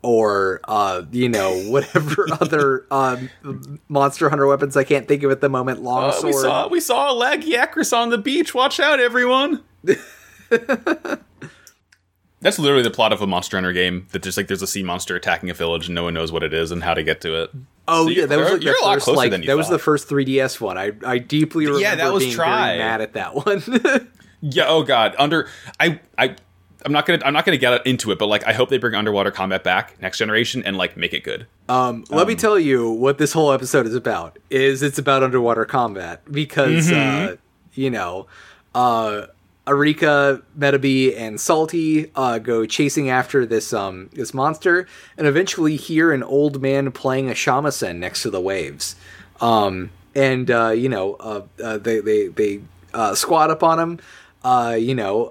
or uh, you know <laughs> whatever other um, monster hunter weapons I can't think of at the moment. Long Uh, sword. we saw we saw a Lagiacrus on the beach. Watch out, everyone. <laughs> That's literally the plot of a Monster Hunter game. That just like there's a sea monster attacking a village and no one knows what it is and how to get to it. Oh So yeah, that was like you're the a lot first closer like than you that was the first 3DS one. I I deeply remember Yeah, that was being Tri. very mad at that one. <laughs> Yeah. Oh God. Under I I. I'm not gonna. I'm not gonna get into it, but like, I hope they bring underwater combat back next generation and like make it good. Um, let me tell you what this whole episode is about. Is it's about underwater combat because uh, you know, uh, Erika, Metabee, and Salty uh, go chasing after this um this monster, and eventually hear an old man playing a shamisen next to the waves. Um, and uh, you know, uh, uh, they they they uh, squat up on him. Uh, you know,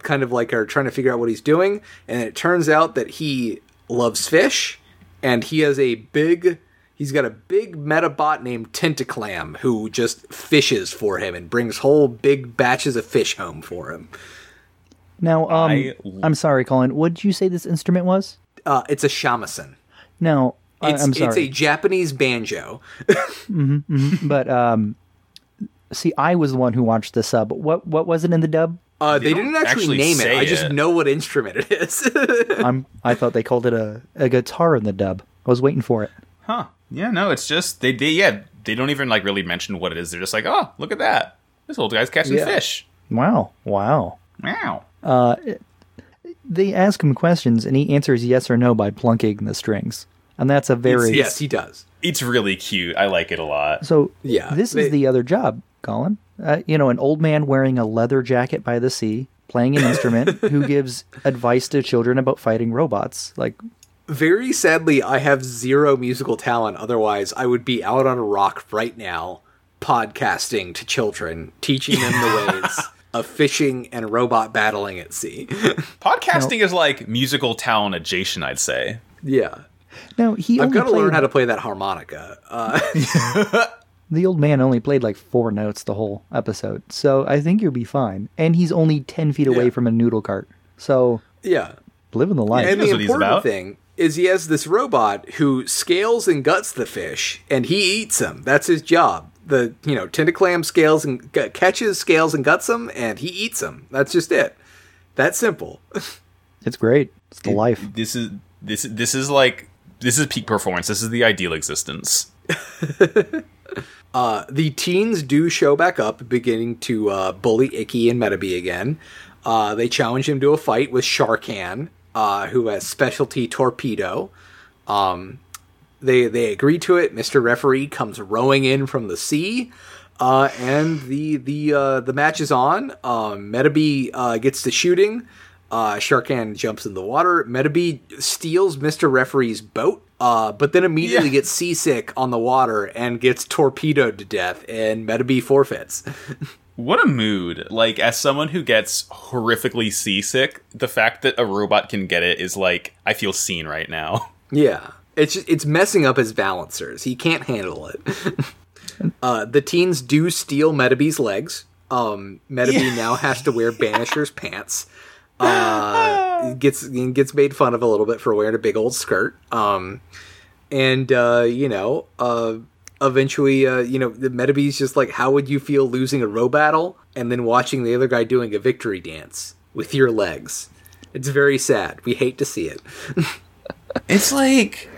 kind of like are trying to figure out what he's doing, and it turns out that he loves fish and he has a big he's got a big Medabot named Tentaclam who just fishes for him and brings whole big batches of fish home for him. Now, um, I- I'm sorry, Colin. What did you say this instrument was? Uh, it's a shamisen. Now, I- It's I'm it's a Japanese banjo. <laughs> but um, see, I was the one who watched the sub. What what was it in the dub? Uh, they, don't didn't actually, actually name it. say I just know what instrument it is. <laughs> I'm I thought they called it a, a guitar in the dub. I was waiting for it. Huh? Yeah. No. It's just they. They. Yeah. They don't even like really mention what it is. They're just like, oh, look at that. This old guy's catching Yeah. fish. Wow, wow. Wow. Uh, They ask him questions and he answers yes or no by plunking the strings, and that's a very yes, he does. It's really cute. I like it a lot. So Yeah, this they- is the other job, Colin. Uh, you know, an old man wearing a leather jacket by the sea, playing an instrument, <laughs> who gives advice to children about fighting robots. Like, Very sadly, I have zero musical talent. Otherwise, I would be out on a rock right now, podcasting to children, teaching them the <laughs> ways of fishing and robot battling at sea. <laughs> Podcasting is like musical talent adjacent. I'd say. yeah. Now he I've only got to learn how to play that harmonica. Uh, <laughs> The old man only played like four notes the whole episode, so I think you'll be fine. And he's only ten feet away Yeah. from a noodle cart, so yeah. living the life. And the what important thing is he has this robot who scales and guts the fish, and he eats them. That's his job. The you know Tentaclam scales and g- catches, scales and guts them, and he eats them. That's just it. That's simple. <laughs> It's great. It's the life. This is this this is like this is peak performance. This is the ideal existence. <laughs> uh, the teens do show back up, beginning to uh, bully Ikki and Metabee again. Uh, they challenge him to a fight with Sharkan, uh, who has specialty torpedo. Um, they they agree to it. Mister Referee comes rowing in from the sea, uh, and the the uh, the match is on. Um, Metabee uh, gets to shooting. Uh, Sharkan jumps in the water. Metabee steals Mister Referee's boat, uh, but then immediately Yeah. gets seasick on the water and gets torpedoed to death. And Metabee forfeits. <laughs> What a mood. Like, as someone who gets horrifically seasick, the fact that a robot can get it is like, I feel seen right now. <laughs> Yeah, it's just, it's messing up his balancers. He can't handle it. <laughs> uh, the teens do steal Metabee's legs. Um, Metabee Yeah. now has to wear <laughs> Banisher's pants. Uh, gets gets made fun of a little bit for wearing a big old skirt. Um, and uh, you know, uh, eventually, uh, you know, the Metabee's just like, how would you feel losing a Robattle and then watching the other guy doing a victory dance with your legs? It's very sad. We hate to see it. <laughs> It's like,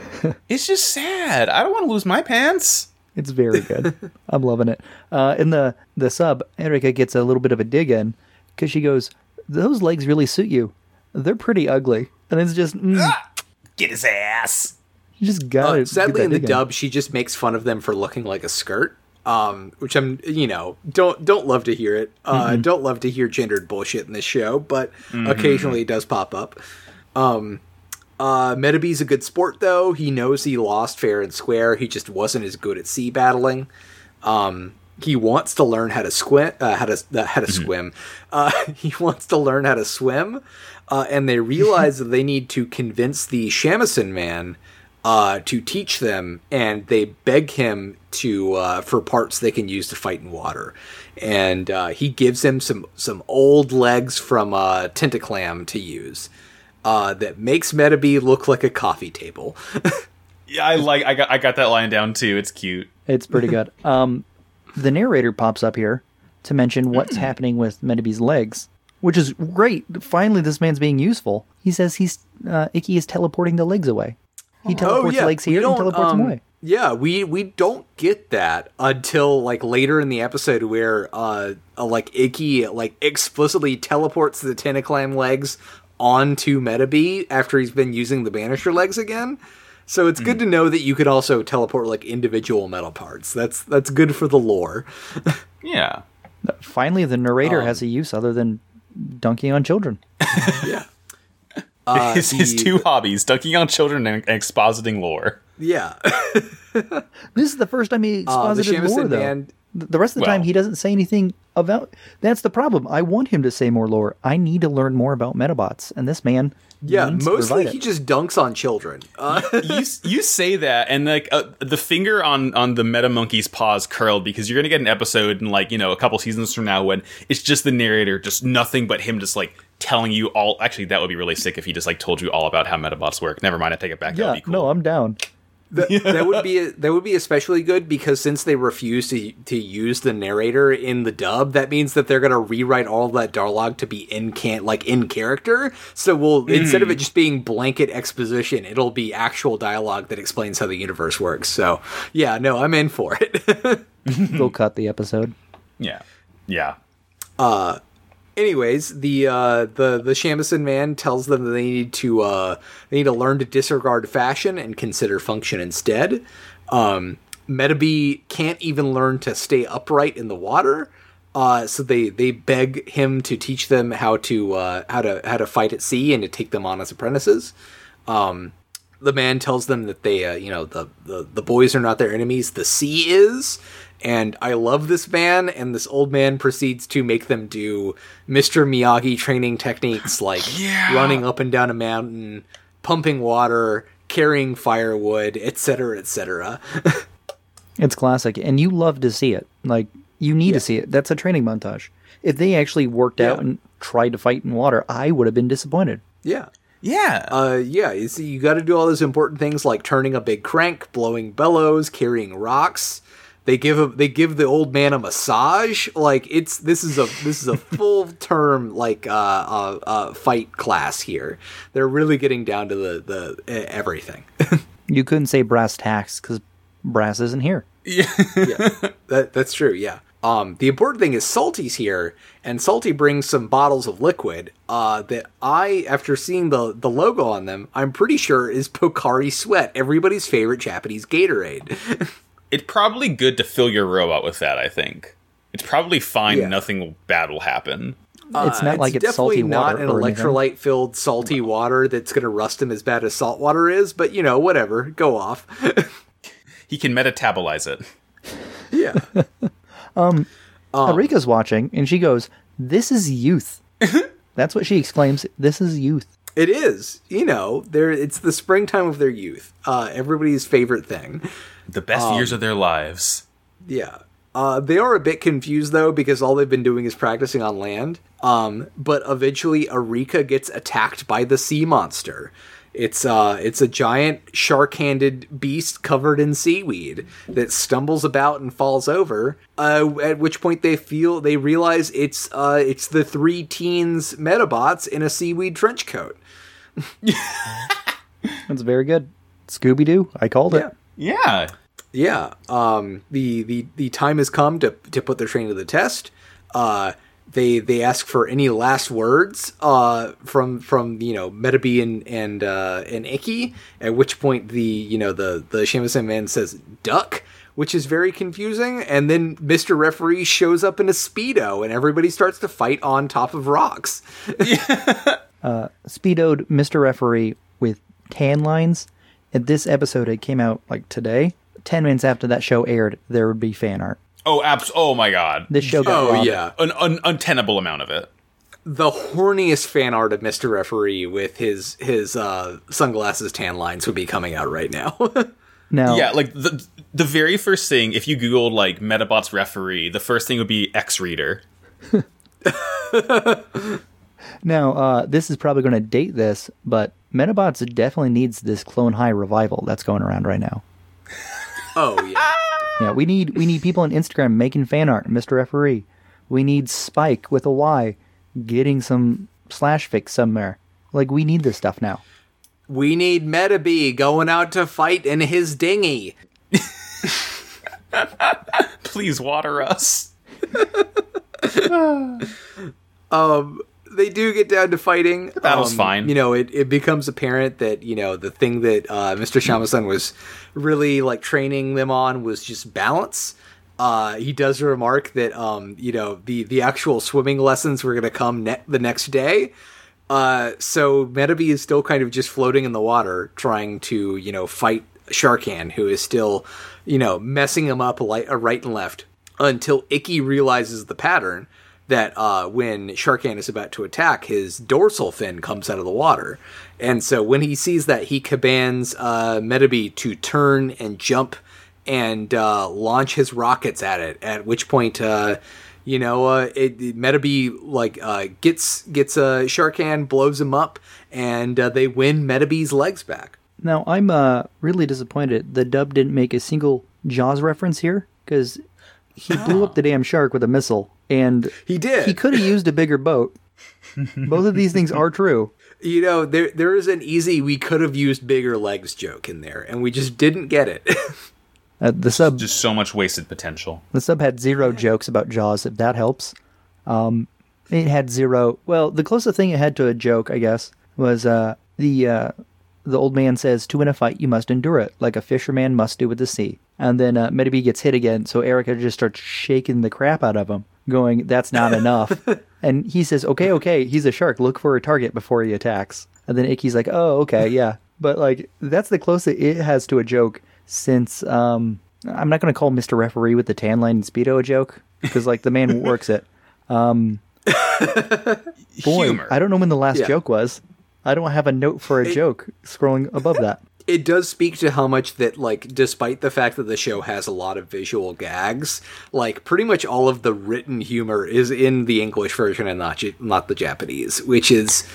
it's just sad. I don't want to lose my pants. It's very good. <laughs> I'm loving it. Uh, in the the sub, Erika gets a little bit of a dig in because she goes, "Those legs really suit you. They're pretty ugly." And it's just, mm, Get his ass. You just got Uh, it. sadly, in the dub, she just makes fun of them for looking like a skirt. Um, which I'm, you know, don't don't love to hear it. Uh, Don't love to hear gendered bullshit in this show, but occasionally it does pop up. Um, uh, Metabee's a good sport though. He knows he lost fair and square. He just wasn't as good at sea battling. Um, he wants to learn how to squim, uh, how to uh, how to swim. Uh, <laughs> he wants to learn how to swim, uh, and they realize that they need to convince the Shamisen man uh, to teach them, and they beg him to uh, for parts they can use to fight in water. And uh, he gives them some some old legs from uh, Tentaclam to use. Uh, that makes Metabee look like a coffee table. <laughs> Yeah, I like. I got. I got that line down too. It's cute. It's pretty good. <laughs> Um, the narrator pops up here to mention what's <clears throat> happening with Metabee's legs, which is great. Finally, this man's being useful. He says he's uh, Ikki is teleporting the legs away. He teleports legs Oh, we here and teleports them um, away. Yeah, we we don't get that until like later in the episode where uh, uh like Ikki like explicitly teleports the Tentaclam legs onto Metabee after he's been using the Banisher legs again. So it's Hmm. good to know that you could also teleport like individual metal parts. That's that's good for the lore. <laughs> Yeah. Finally, the narrator um, has a use other than dunking on children. <laughs> yeah. Uh, <laughs> his, his two hobbies: dunking on children and expositing lore. Yeah. <laughs> This is the first time he Uh, exposited lore, Shamisen though. man The rest of the time, he doesn't say anything about. That's the problem. I want him to say more lore. I need to learn more about Medabots, and this man. Yeah, means mostly provide he it. just dunks on children. Uh, <laughs> you you say that, and like uh, the finger on on the meta monkey's paws curled because you're gonna get an episode in like you know a couple seasons from now when it's just the narrator, just nothing but him, just like telling you all. Actually, that would be really sick if he just like told you all about how Medabots work. Never mind, I take it back. Yeah, be cool. no, I'm down. That, <laughs> that would be that would be especially good because since they refuse to to use the narrator in the dub, that means that they're gonna rewrite all that dialogue to be in can like in character. So we'll hmm. instead of it just being blanket exposition, it'll be actual dialogue that explains how the universe works. So yeah, no, I'm in for it. <laughs> we'll cut the episode. yeah, yeah. Uh, anyways, the uh, the the Shamisen man tells them that they need to uh, they need to learn to disregard fashion and consider function instead. Um, Metabee can't even learn to stay upright in the water, uh, so they they beg him to teach them how to uh, how to how to fight at sea and to take them on as apprentices. Um, the man tells them that they, uh, you know, the, the the boys are not their enemies. The sea is, and I love this man. And this old man proceeds to make them do Mr. Miyagi training techniques like Yeah. running up and down a mountain, pumping water, carrying firewood, etc., etc. <laughs> It's classic, and you love to see it. Like you need to see it. That's a training montage. If they actually worked out and tried to fight in water, I would have been disappointed. yeah. Yeah. Uh, yeah, you see, you got to do all those important things like turning a big crank, blowing bellows, carrying rocks. They give a, they give the old man a massage. Like it's this is a this is a <laughs> full term like uh, uh, uh, fight class here. They're really getting down to the the uh, everything. <laughs> You couldn't say brass tacks because Brass isn't here. <laughs> yeah, that, that's true. Yeah. Um, the important thing is Salty's here, and Salty brings some bottles of liquid. Uh, that I, after seeing the the logo on them, I'm pretty sure is Pocari Sweat, everybody's favorite Japanese Gatorade. It's probably good to fill your robot with that. I think it's probably fine. Yeah. Nothing bad will happen. it's not like it's definitely salty not water an or anything. electrolyte filled salty water that's going to rust him as bad as salt water is. But you know, whatever, go off. <laughs> He can metabolize it. yeah. <laughs> um Erika's watching, and she goes, "This is youth." <laughs> That's what she exclaims. This is youth. It is, you know, there. It's the springtime of their youth. Uh, everybody's favorite thing. The best Um, years of their lives. Yeah. Uh, they are a bit confused though because all they've been doing is practicing on land. Um, but eventually, Erika gets attacked by the sea monster. It's uh, it's a giant shark-handed beast covered in seaweed that stumbles about and falls over. Uh, at which point they feel they realize it's uh, it's the three teens Medabots in a seaweed trench coat. <laughs> That's very good. Scooby Doo. I called Yeah. it. Yeah. Yeah. Um, the, the the time has come to to put their training to the test. Uh, they they ask for any last words uh, from from you know Metabee and and uh, and Ikki. At which point the you know the the Shamisen man says duck, which is very confusing. And then Mister Referee shows up in a speedo, and everybody starts to fight on top of rocks. <laughs> <laughs> Speedoed Mr. Referee with tan lines. And this episode, it came out like today. Ten minutes after that show aired, there would be fan art. Oh, abs. Oh my god. This show got Oh robbed. yeah, An un- untenable amount of it. the horniest fan art of Mister Referee with his his uh, sunglasses tan lines would be coming out right now. <laughs> Now, Yeah, like the the very first thing, if you googled like Medabots referee, the first thing would be X Reader. <laughs> now uh, this is probably going to date this, but Medabots definitely needs this Clone High revival that's going around right now. oh yeah. Yeah, we need we need people on Instagram making fan art, Mr. Referee. We need Spike with a Y getting some slash fix somewhere. Like we need this stuff now. We need Metabee going out to fight in his dinghy. <laughs> Please water us. <laughs> They do get down to fighting. The battle's fine. You know, it, it becomes apparent that, you know, the thing that uh, Mr. Shamasan was really like training them on was just balance. Uh, he does remark that, um, you know, the, the actual swimming lessons were going to come ne- the next day. Uh, so Metabee is still kind of just floating in the water, trying to, you know, fight Sharkan, who is still, you know, messing him up uh, right and left until Ikki realizes the pattern that uh, when Sharkan is about to attack, his dorsal fin comes out of the water. And so when he sees that, he commands uh, Metabee to turn and jump and uh, launch his rockets at it. At which point, uh, you know, uh, it, it- Metabee like uh, gets gets uh, Sharkan, blows him up, and uh, they win Metabee's legs back. Now I'm uh, really disappointed the dub didn't make a single Jaws reference here because he blew up the damn shark with a missile, and He did. he could have used a bigger boat. Both of these things are true. You know, there there is an easy we could have used bigger legs joke in there, and we just didn't get it. <laughs> Uh, the sub Just so much wasted potential. The sub had zero jokes about Jaws, if that helps. Um, it had zero. Well, the closest thing it had to a joke, I guess, was uh, the uh, the old man says, "To win a fight, you must endure it, like a fisherman must do with the sea." And then uh, Metabee gets hit again, so Erika just starts shaking the crap out of him, going, "That's not <laughs> enough." and he says, "Okay, okay, he's a shark. Look for a target before he attacks." And then Ikki's like, "Oh, okay, yeah." But like, that's the closest it has to a joke since um, I'm not going to call Mr. Referee with the tan line and speedo a joke because like the man <laughs> works it. Um, Boy, Humor. I don't know when the last Yeah. joke was. I don't have a note for a joke scrolling above that. It does speak to how much that like despite the fact that the show has a lot of visual gags like pretty much all of the written humor is in the english version and not not the japanese which is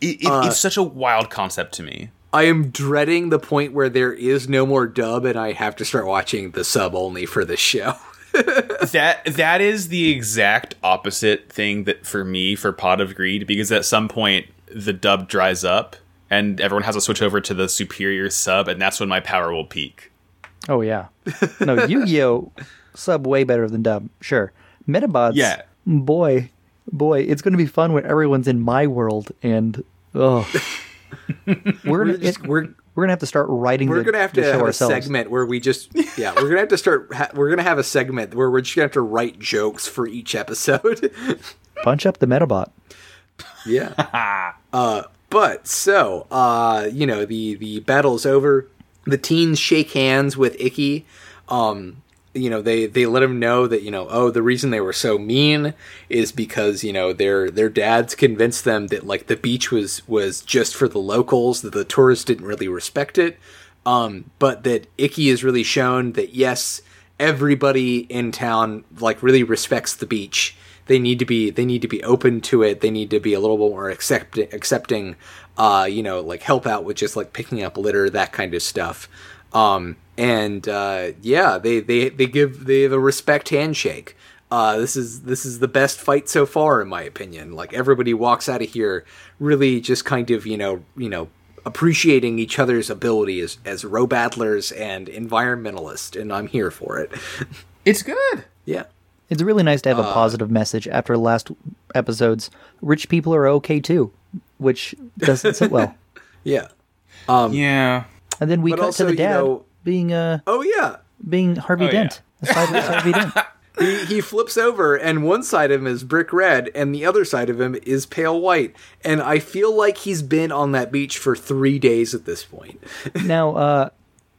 It, it, it's uh, such a wild concept to me. i am dreading the point where there is no more dub and i have to start watching the sub only for the show <laughs> that that is the exact opposite thing that for me for Pot of Greed because at some point the dub dries up and everyone has to switch over to the superior sub and that's when my power will peak. Oh yeah. No, <laughs> Yu-Gi-Oh sub way better than dub. Sure. Medabots. Yeah. Boy, boy, it's going to be fun when everyone's in my world and oh. <laughs> we're gonna just- it- we're- we're gonna have to start writing. We're the, gonna have the to show have a segment where we just yeah we're gonna have to start ha- we're gonna have a segment where we're just gonna have to write jokes for each episode. <laughs> Punch up the Medabot. yeah. uh, but so uh, you know the the battle's over. The teens shake hands with Ikki. Um, you know they they let him know that you know oh the reason they were so mean is because you know their their dads convinced them that like the beach was was just for the locals that the tourists didn't really respect it um but that Ikki has really shown that yes everybody in town like really respects the beach they need to be they need to be open to it. They need to be a little bit more accept- accepting uh you know like help out with just like picking up litter that kind of stuff. Um and uh yeah they they they give they have a respect handshake. Uh this is this is the best fight so far in my opinion. Like everybody walks out of here really just kind of you know you know appreciating each other's ability as as Robattlers and environmentalists and i'm here for it. <laughs> It's good. yeah It's really nice to have Uh, a positive message after last episodes. Rich people are okay too, which doesn't sit well. <laughs> yeah Yeah. And then we But cut also, to the you dad know- being uh oh yeah being Harvey Oh, Dent. A sideways <laughs> Harvey Dent. he, he flips over and one side of him is brick red and the other side of him is pale white and i feel like he's been on that beach for three days at this point <laughs> Now, uh,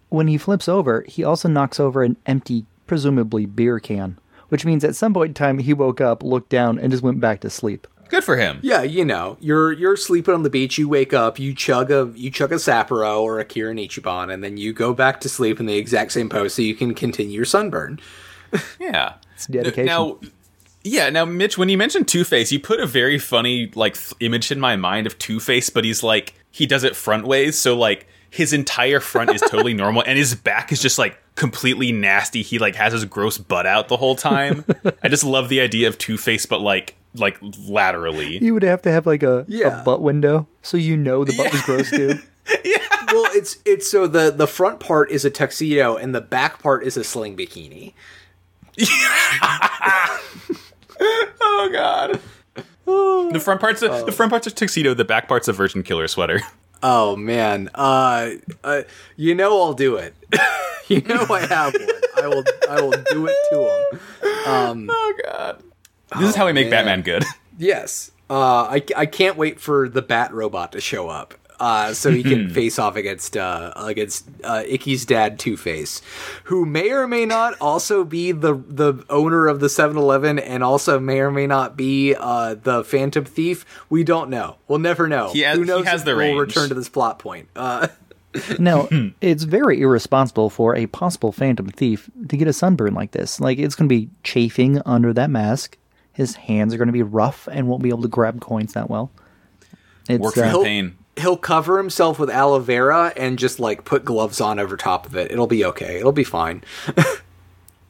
when he flips over, he also knocks over an empty, presumably beer can, which means at some point in time he woke up, looked down, and just went back to sleep. Good for him. yeah you know you're you're sleeping on the beach you wake up you chug a you chug a sapporo or a kirin ichiban and then you go back to sleep in the exact same pose so you can continue your sunburn <laughs> Yeah. It's dedication. Now, yeah. Now, Mitch, when you mentioned Two Face, you put a very funny like th- image in my mind of Two Face, but he's like he does it front ways, so like his entire front is totally <laughs> normal, and his back is just like completely nasty. He like has his gross butt out the whole time. I just love the idea of Two Face, but like like laterally. you would have to have like a, Yeah. a butt window so you know the butt was gross too. <laughs> Yeah. Well it's it's so the the front part is a tuxedo and the back part is a sling bikini <laughs> Oh God. The front part's a, the oh. front part's a tuxedo. The back part's a Virgin Killer sweater. Oh man, uh, uh, you know I'll do it. <laughs> you know I have one. I will. I will do it to him. <laughs> Oh God. This is how we make man. Batman good. Yes. Uh, I I can't wait for the Bat Robot to show up. Uh, so he can face off against uh, against uh, Ikki's dad, Two Face, who may or may not also be the the owner of the 7-Eleven, and also may or may not be uh, the Phantom Thief. We don't know. We'll never know. He has- Who he knows has if the we'll range. return to this plot point. Uh, <laughs> Now, it's very irresponsible for a possible phantom thief to get a sunburn like this. Like, it's going to be chafing under that mask. His hands are going to be rough and won't be able to grab coins that well. It's, Work uh, for He'll- pain. He'll cover himself with aloe vera and just like put gloves on over top of it. It'll be okay. It'll be fine. <laughs>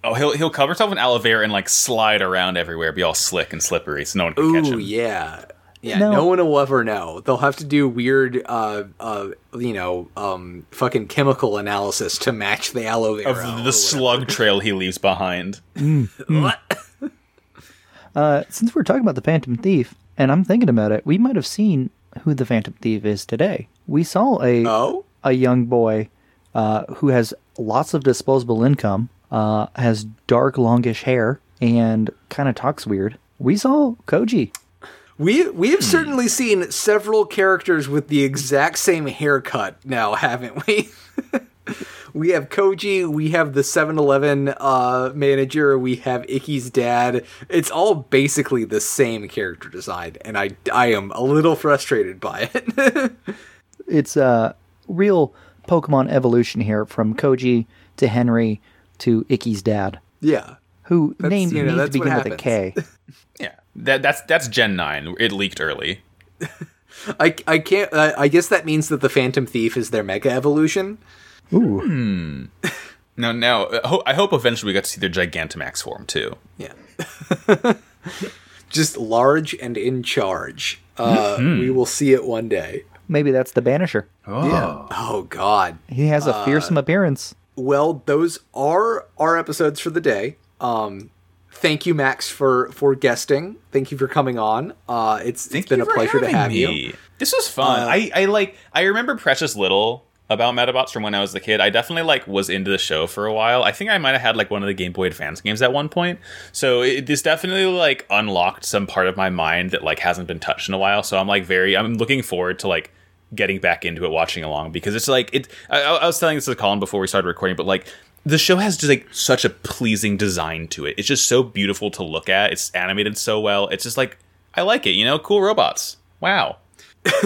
Oh, he'll he'll cover himself in aloe vera and like slide around everywhere, be all slick and slippery, so no one can catch Ooh, him. yeah. Yeah, No. no. one will ever know. They'll have to do weird, uh, uh, you know, um, fucking chemical analysis to match the aloe vera. Of the slug trail he leaves behind. <laughs> What? <laughs> Uh, since we're talking about the Phantom Thief, and I'm thinking about it, we might have seen who the Phantom Thief is today. We saw a Oh, a young boy uh, who has lots of disposable income, uh, has dark, longish hair, and kind of talks weird. We saw Koji. we we have certainly seen several characters with the exact same haircut now, haven't we? <laughs> we have Koji, we have the 7-Eleven uh, manager, we have Ikki's dad. It's all basically the same character design, and I I am a little frustrated by it. <laughs> It's a real Pokemon evolution here from Koji to Henry to Ikki's dad, yeah. who That's- name you know, needs to begin with a K. <laughs> Yeah, that that's that's Gen nine. It leaked early. <laughs> I, I can't. Uh, I guess that means that the Phantom Thief is their mega evolution. Ooh, No, now I I hope eventually we get to see their Gigantamax form too. Yeah. <laughs> Just large and in charge. Uh, We will see it one day. maybe that's the Banisher. Oh, Oh God. He has a Uh, fearsome appearance. well, those are our episodes for the day. Um, thank you, Max, for for guesting. Thank you for coming on. Uh, it's it's been a pleasure to have me. you. This was fun. Uh, I, I like I remember precious little about Medabots from when I was a kid. I definitely like was into the show for a while. I think I might have had like one of the Game Boy Advance games at one point. So it, this definitely like unlocked some part of my mind that like hasn't been touched in a while. So I'm like very I'm looking forward to like getting back into it, watching along because it's like it. I, I was telling this to Colin before we started recording, but like the show has just like such a pleasing design to it. It's just so beautiful to look at. It's animated so well. It's just like I like it. You know, cool robots. Wow.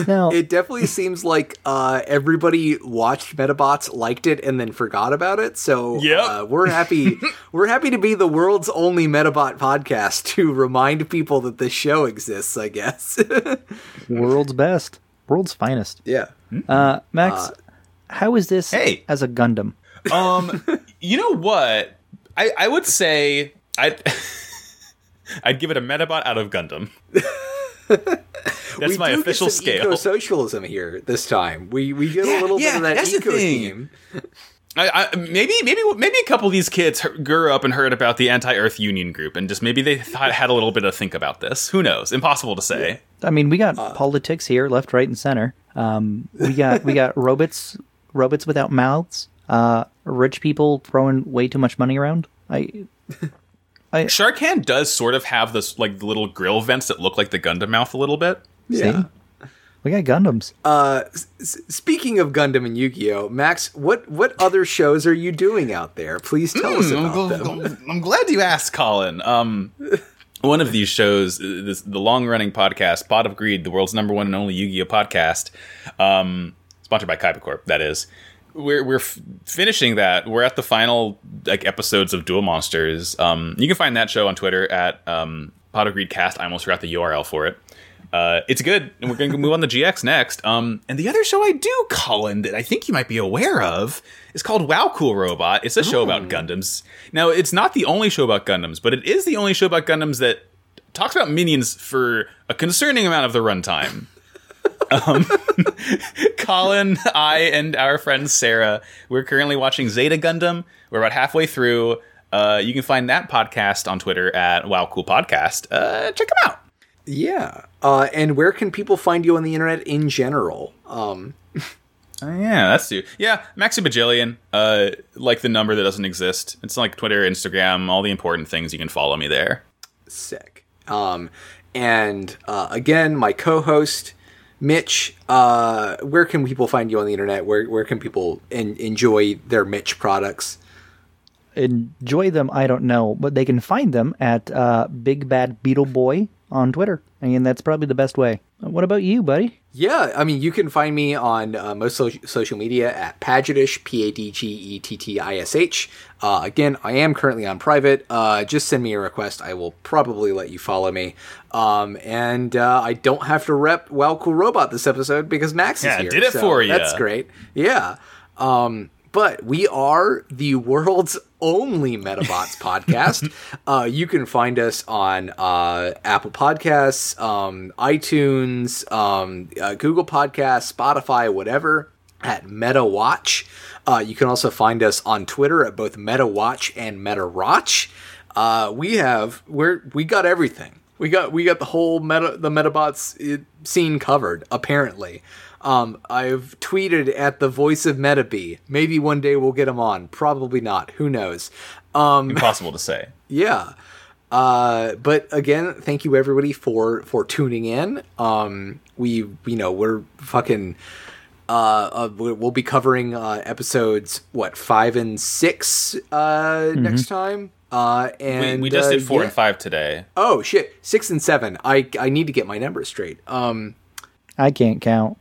Now, It definitely seems like uh, everybody watched Medabots, liked it, and then forgot about it. So Yep. uh, we're happy. <laughs> we're happy to be the world's only Medabot podcast to remind people that this show exists. I guess. <laughs> world's best, world's finest. yeah. Uh, Max, how is this Hey. as a Gundam? Um, you know what? I I would say I'd <laughs> I'd give it a Medabot out of Gundam. That's we my do official get some scale. Eco-socialism here this time. We we get Yeah, a little yeah, bit of that that's the eco thing. theme. I, I, maybe maybe maybe a couple of these kids grew up and heard about the anti-Earth Union group, and just maybe they thought, had a little bit of think about this. Who knows? Impossible to say. I mean, we got Uh, politics here, left, right, and center. Um, we got we got <laughs> robots, robots without mouths. Uh, rich people throwing way too much money around. I Sharkan does sort of have this like little grill vents that look like the Gundam mouth a little bit. Yeah. see. We got Gundams. Uh, s- speaking of Gundam and Yu-Gi-Oh, Max, what what other shows are you doing out there? Please tell us I'm, about them. gl- I'm glad you asked, Colin. Um, one of these shows, uh, this, the long-running podcast, Pot of Greed, the world's number one and only Yu-Gi-Oh podcast, um, sponsored by Kaiba Corp. That is. We're we're f- finishing that. We're at the final like episodes of Duel Monsters. Um, you can find that show on Twitter at um, Pot of Greed Cast. I almost forgot the URL for it. Uh, it's good, and we're going to move on to GX next. Um, and the other show I do, Colin, that I think you might be aware of, is called Wow Cool Robot. It's a show about Gundams. Now, it's not the only show about Gundams, but it is the only show about Gundams that talks about minions for a concerning amount of the runtime. Um, <laughs> Colin, I, and our friend Sarah, we're currently watching Zeta Gundam. We're about halfway through. Uh, you can find that podcast on Twitter at Wow Cool Podcast. Uh, check them out. Yeah. Uh, and where can people find you on the internet in general? Um, Oh, <laughs> yeah, that's you. Yeah, Maxi Bajillion. Uh, like the number that doesn't exist. It's like Twitter, Instagram, all the important things. You can follow me there. sick. Um, and uh, again, my co-host Mitch. Uh, where can people find you on the internet? Where where can people en- enjoy their Mitch products? Enjoy them, I don't know, but they can find them at uh, Big Bad Beetle Boy on Twitter. I mean, that's probably the best way. What about you, buddy? Yeah, I mean, you can find me on uh, most so- social media at Padgettish, P A D G E T T I S H. Uh, again, I am currently on private. Uh, just send me a request. I will probably let you follow me. Um, and uh, I don't have to rep Wow Cool Robot this episode because Max Yeah, is here. did it so for you. That's great. Yeah. Um, but we are the world's only Medabots <laughs> podcast. Uh, you can find us on uh, Apple Podcasts, um, iTunes, um, uh, Google Podcasts, Spotify, whatever, at MetaWatch. Uh, you can also find us on Twitter at both MetaWatch and MetaRotch. Uh, we have we're we got everything. We got we got the whole meta the Medabots uh, scene covered. Apparently, um, I've tweeted at the voice of Metabee. Maybe one day we'll get him on. Probably not. Who knows? Um, Impossible to say. <laughs> yeah. Uh, but again, thank you everybody for for tuning in. Um, we you know we're fucking. Uh, uh, we- we'll be covering uh, episodes what five and six uh, next time. Uh, We, and we just uh, did four yeah. and five today. Oh shit, six and seven. I I need to get my numbers straight. Um, I can't count.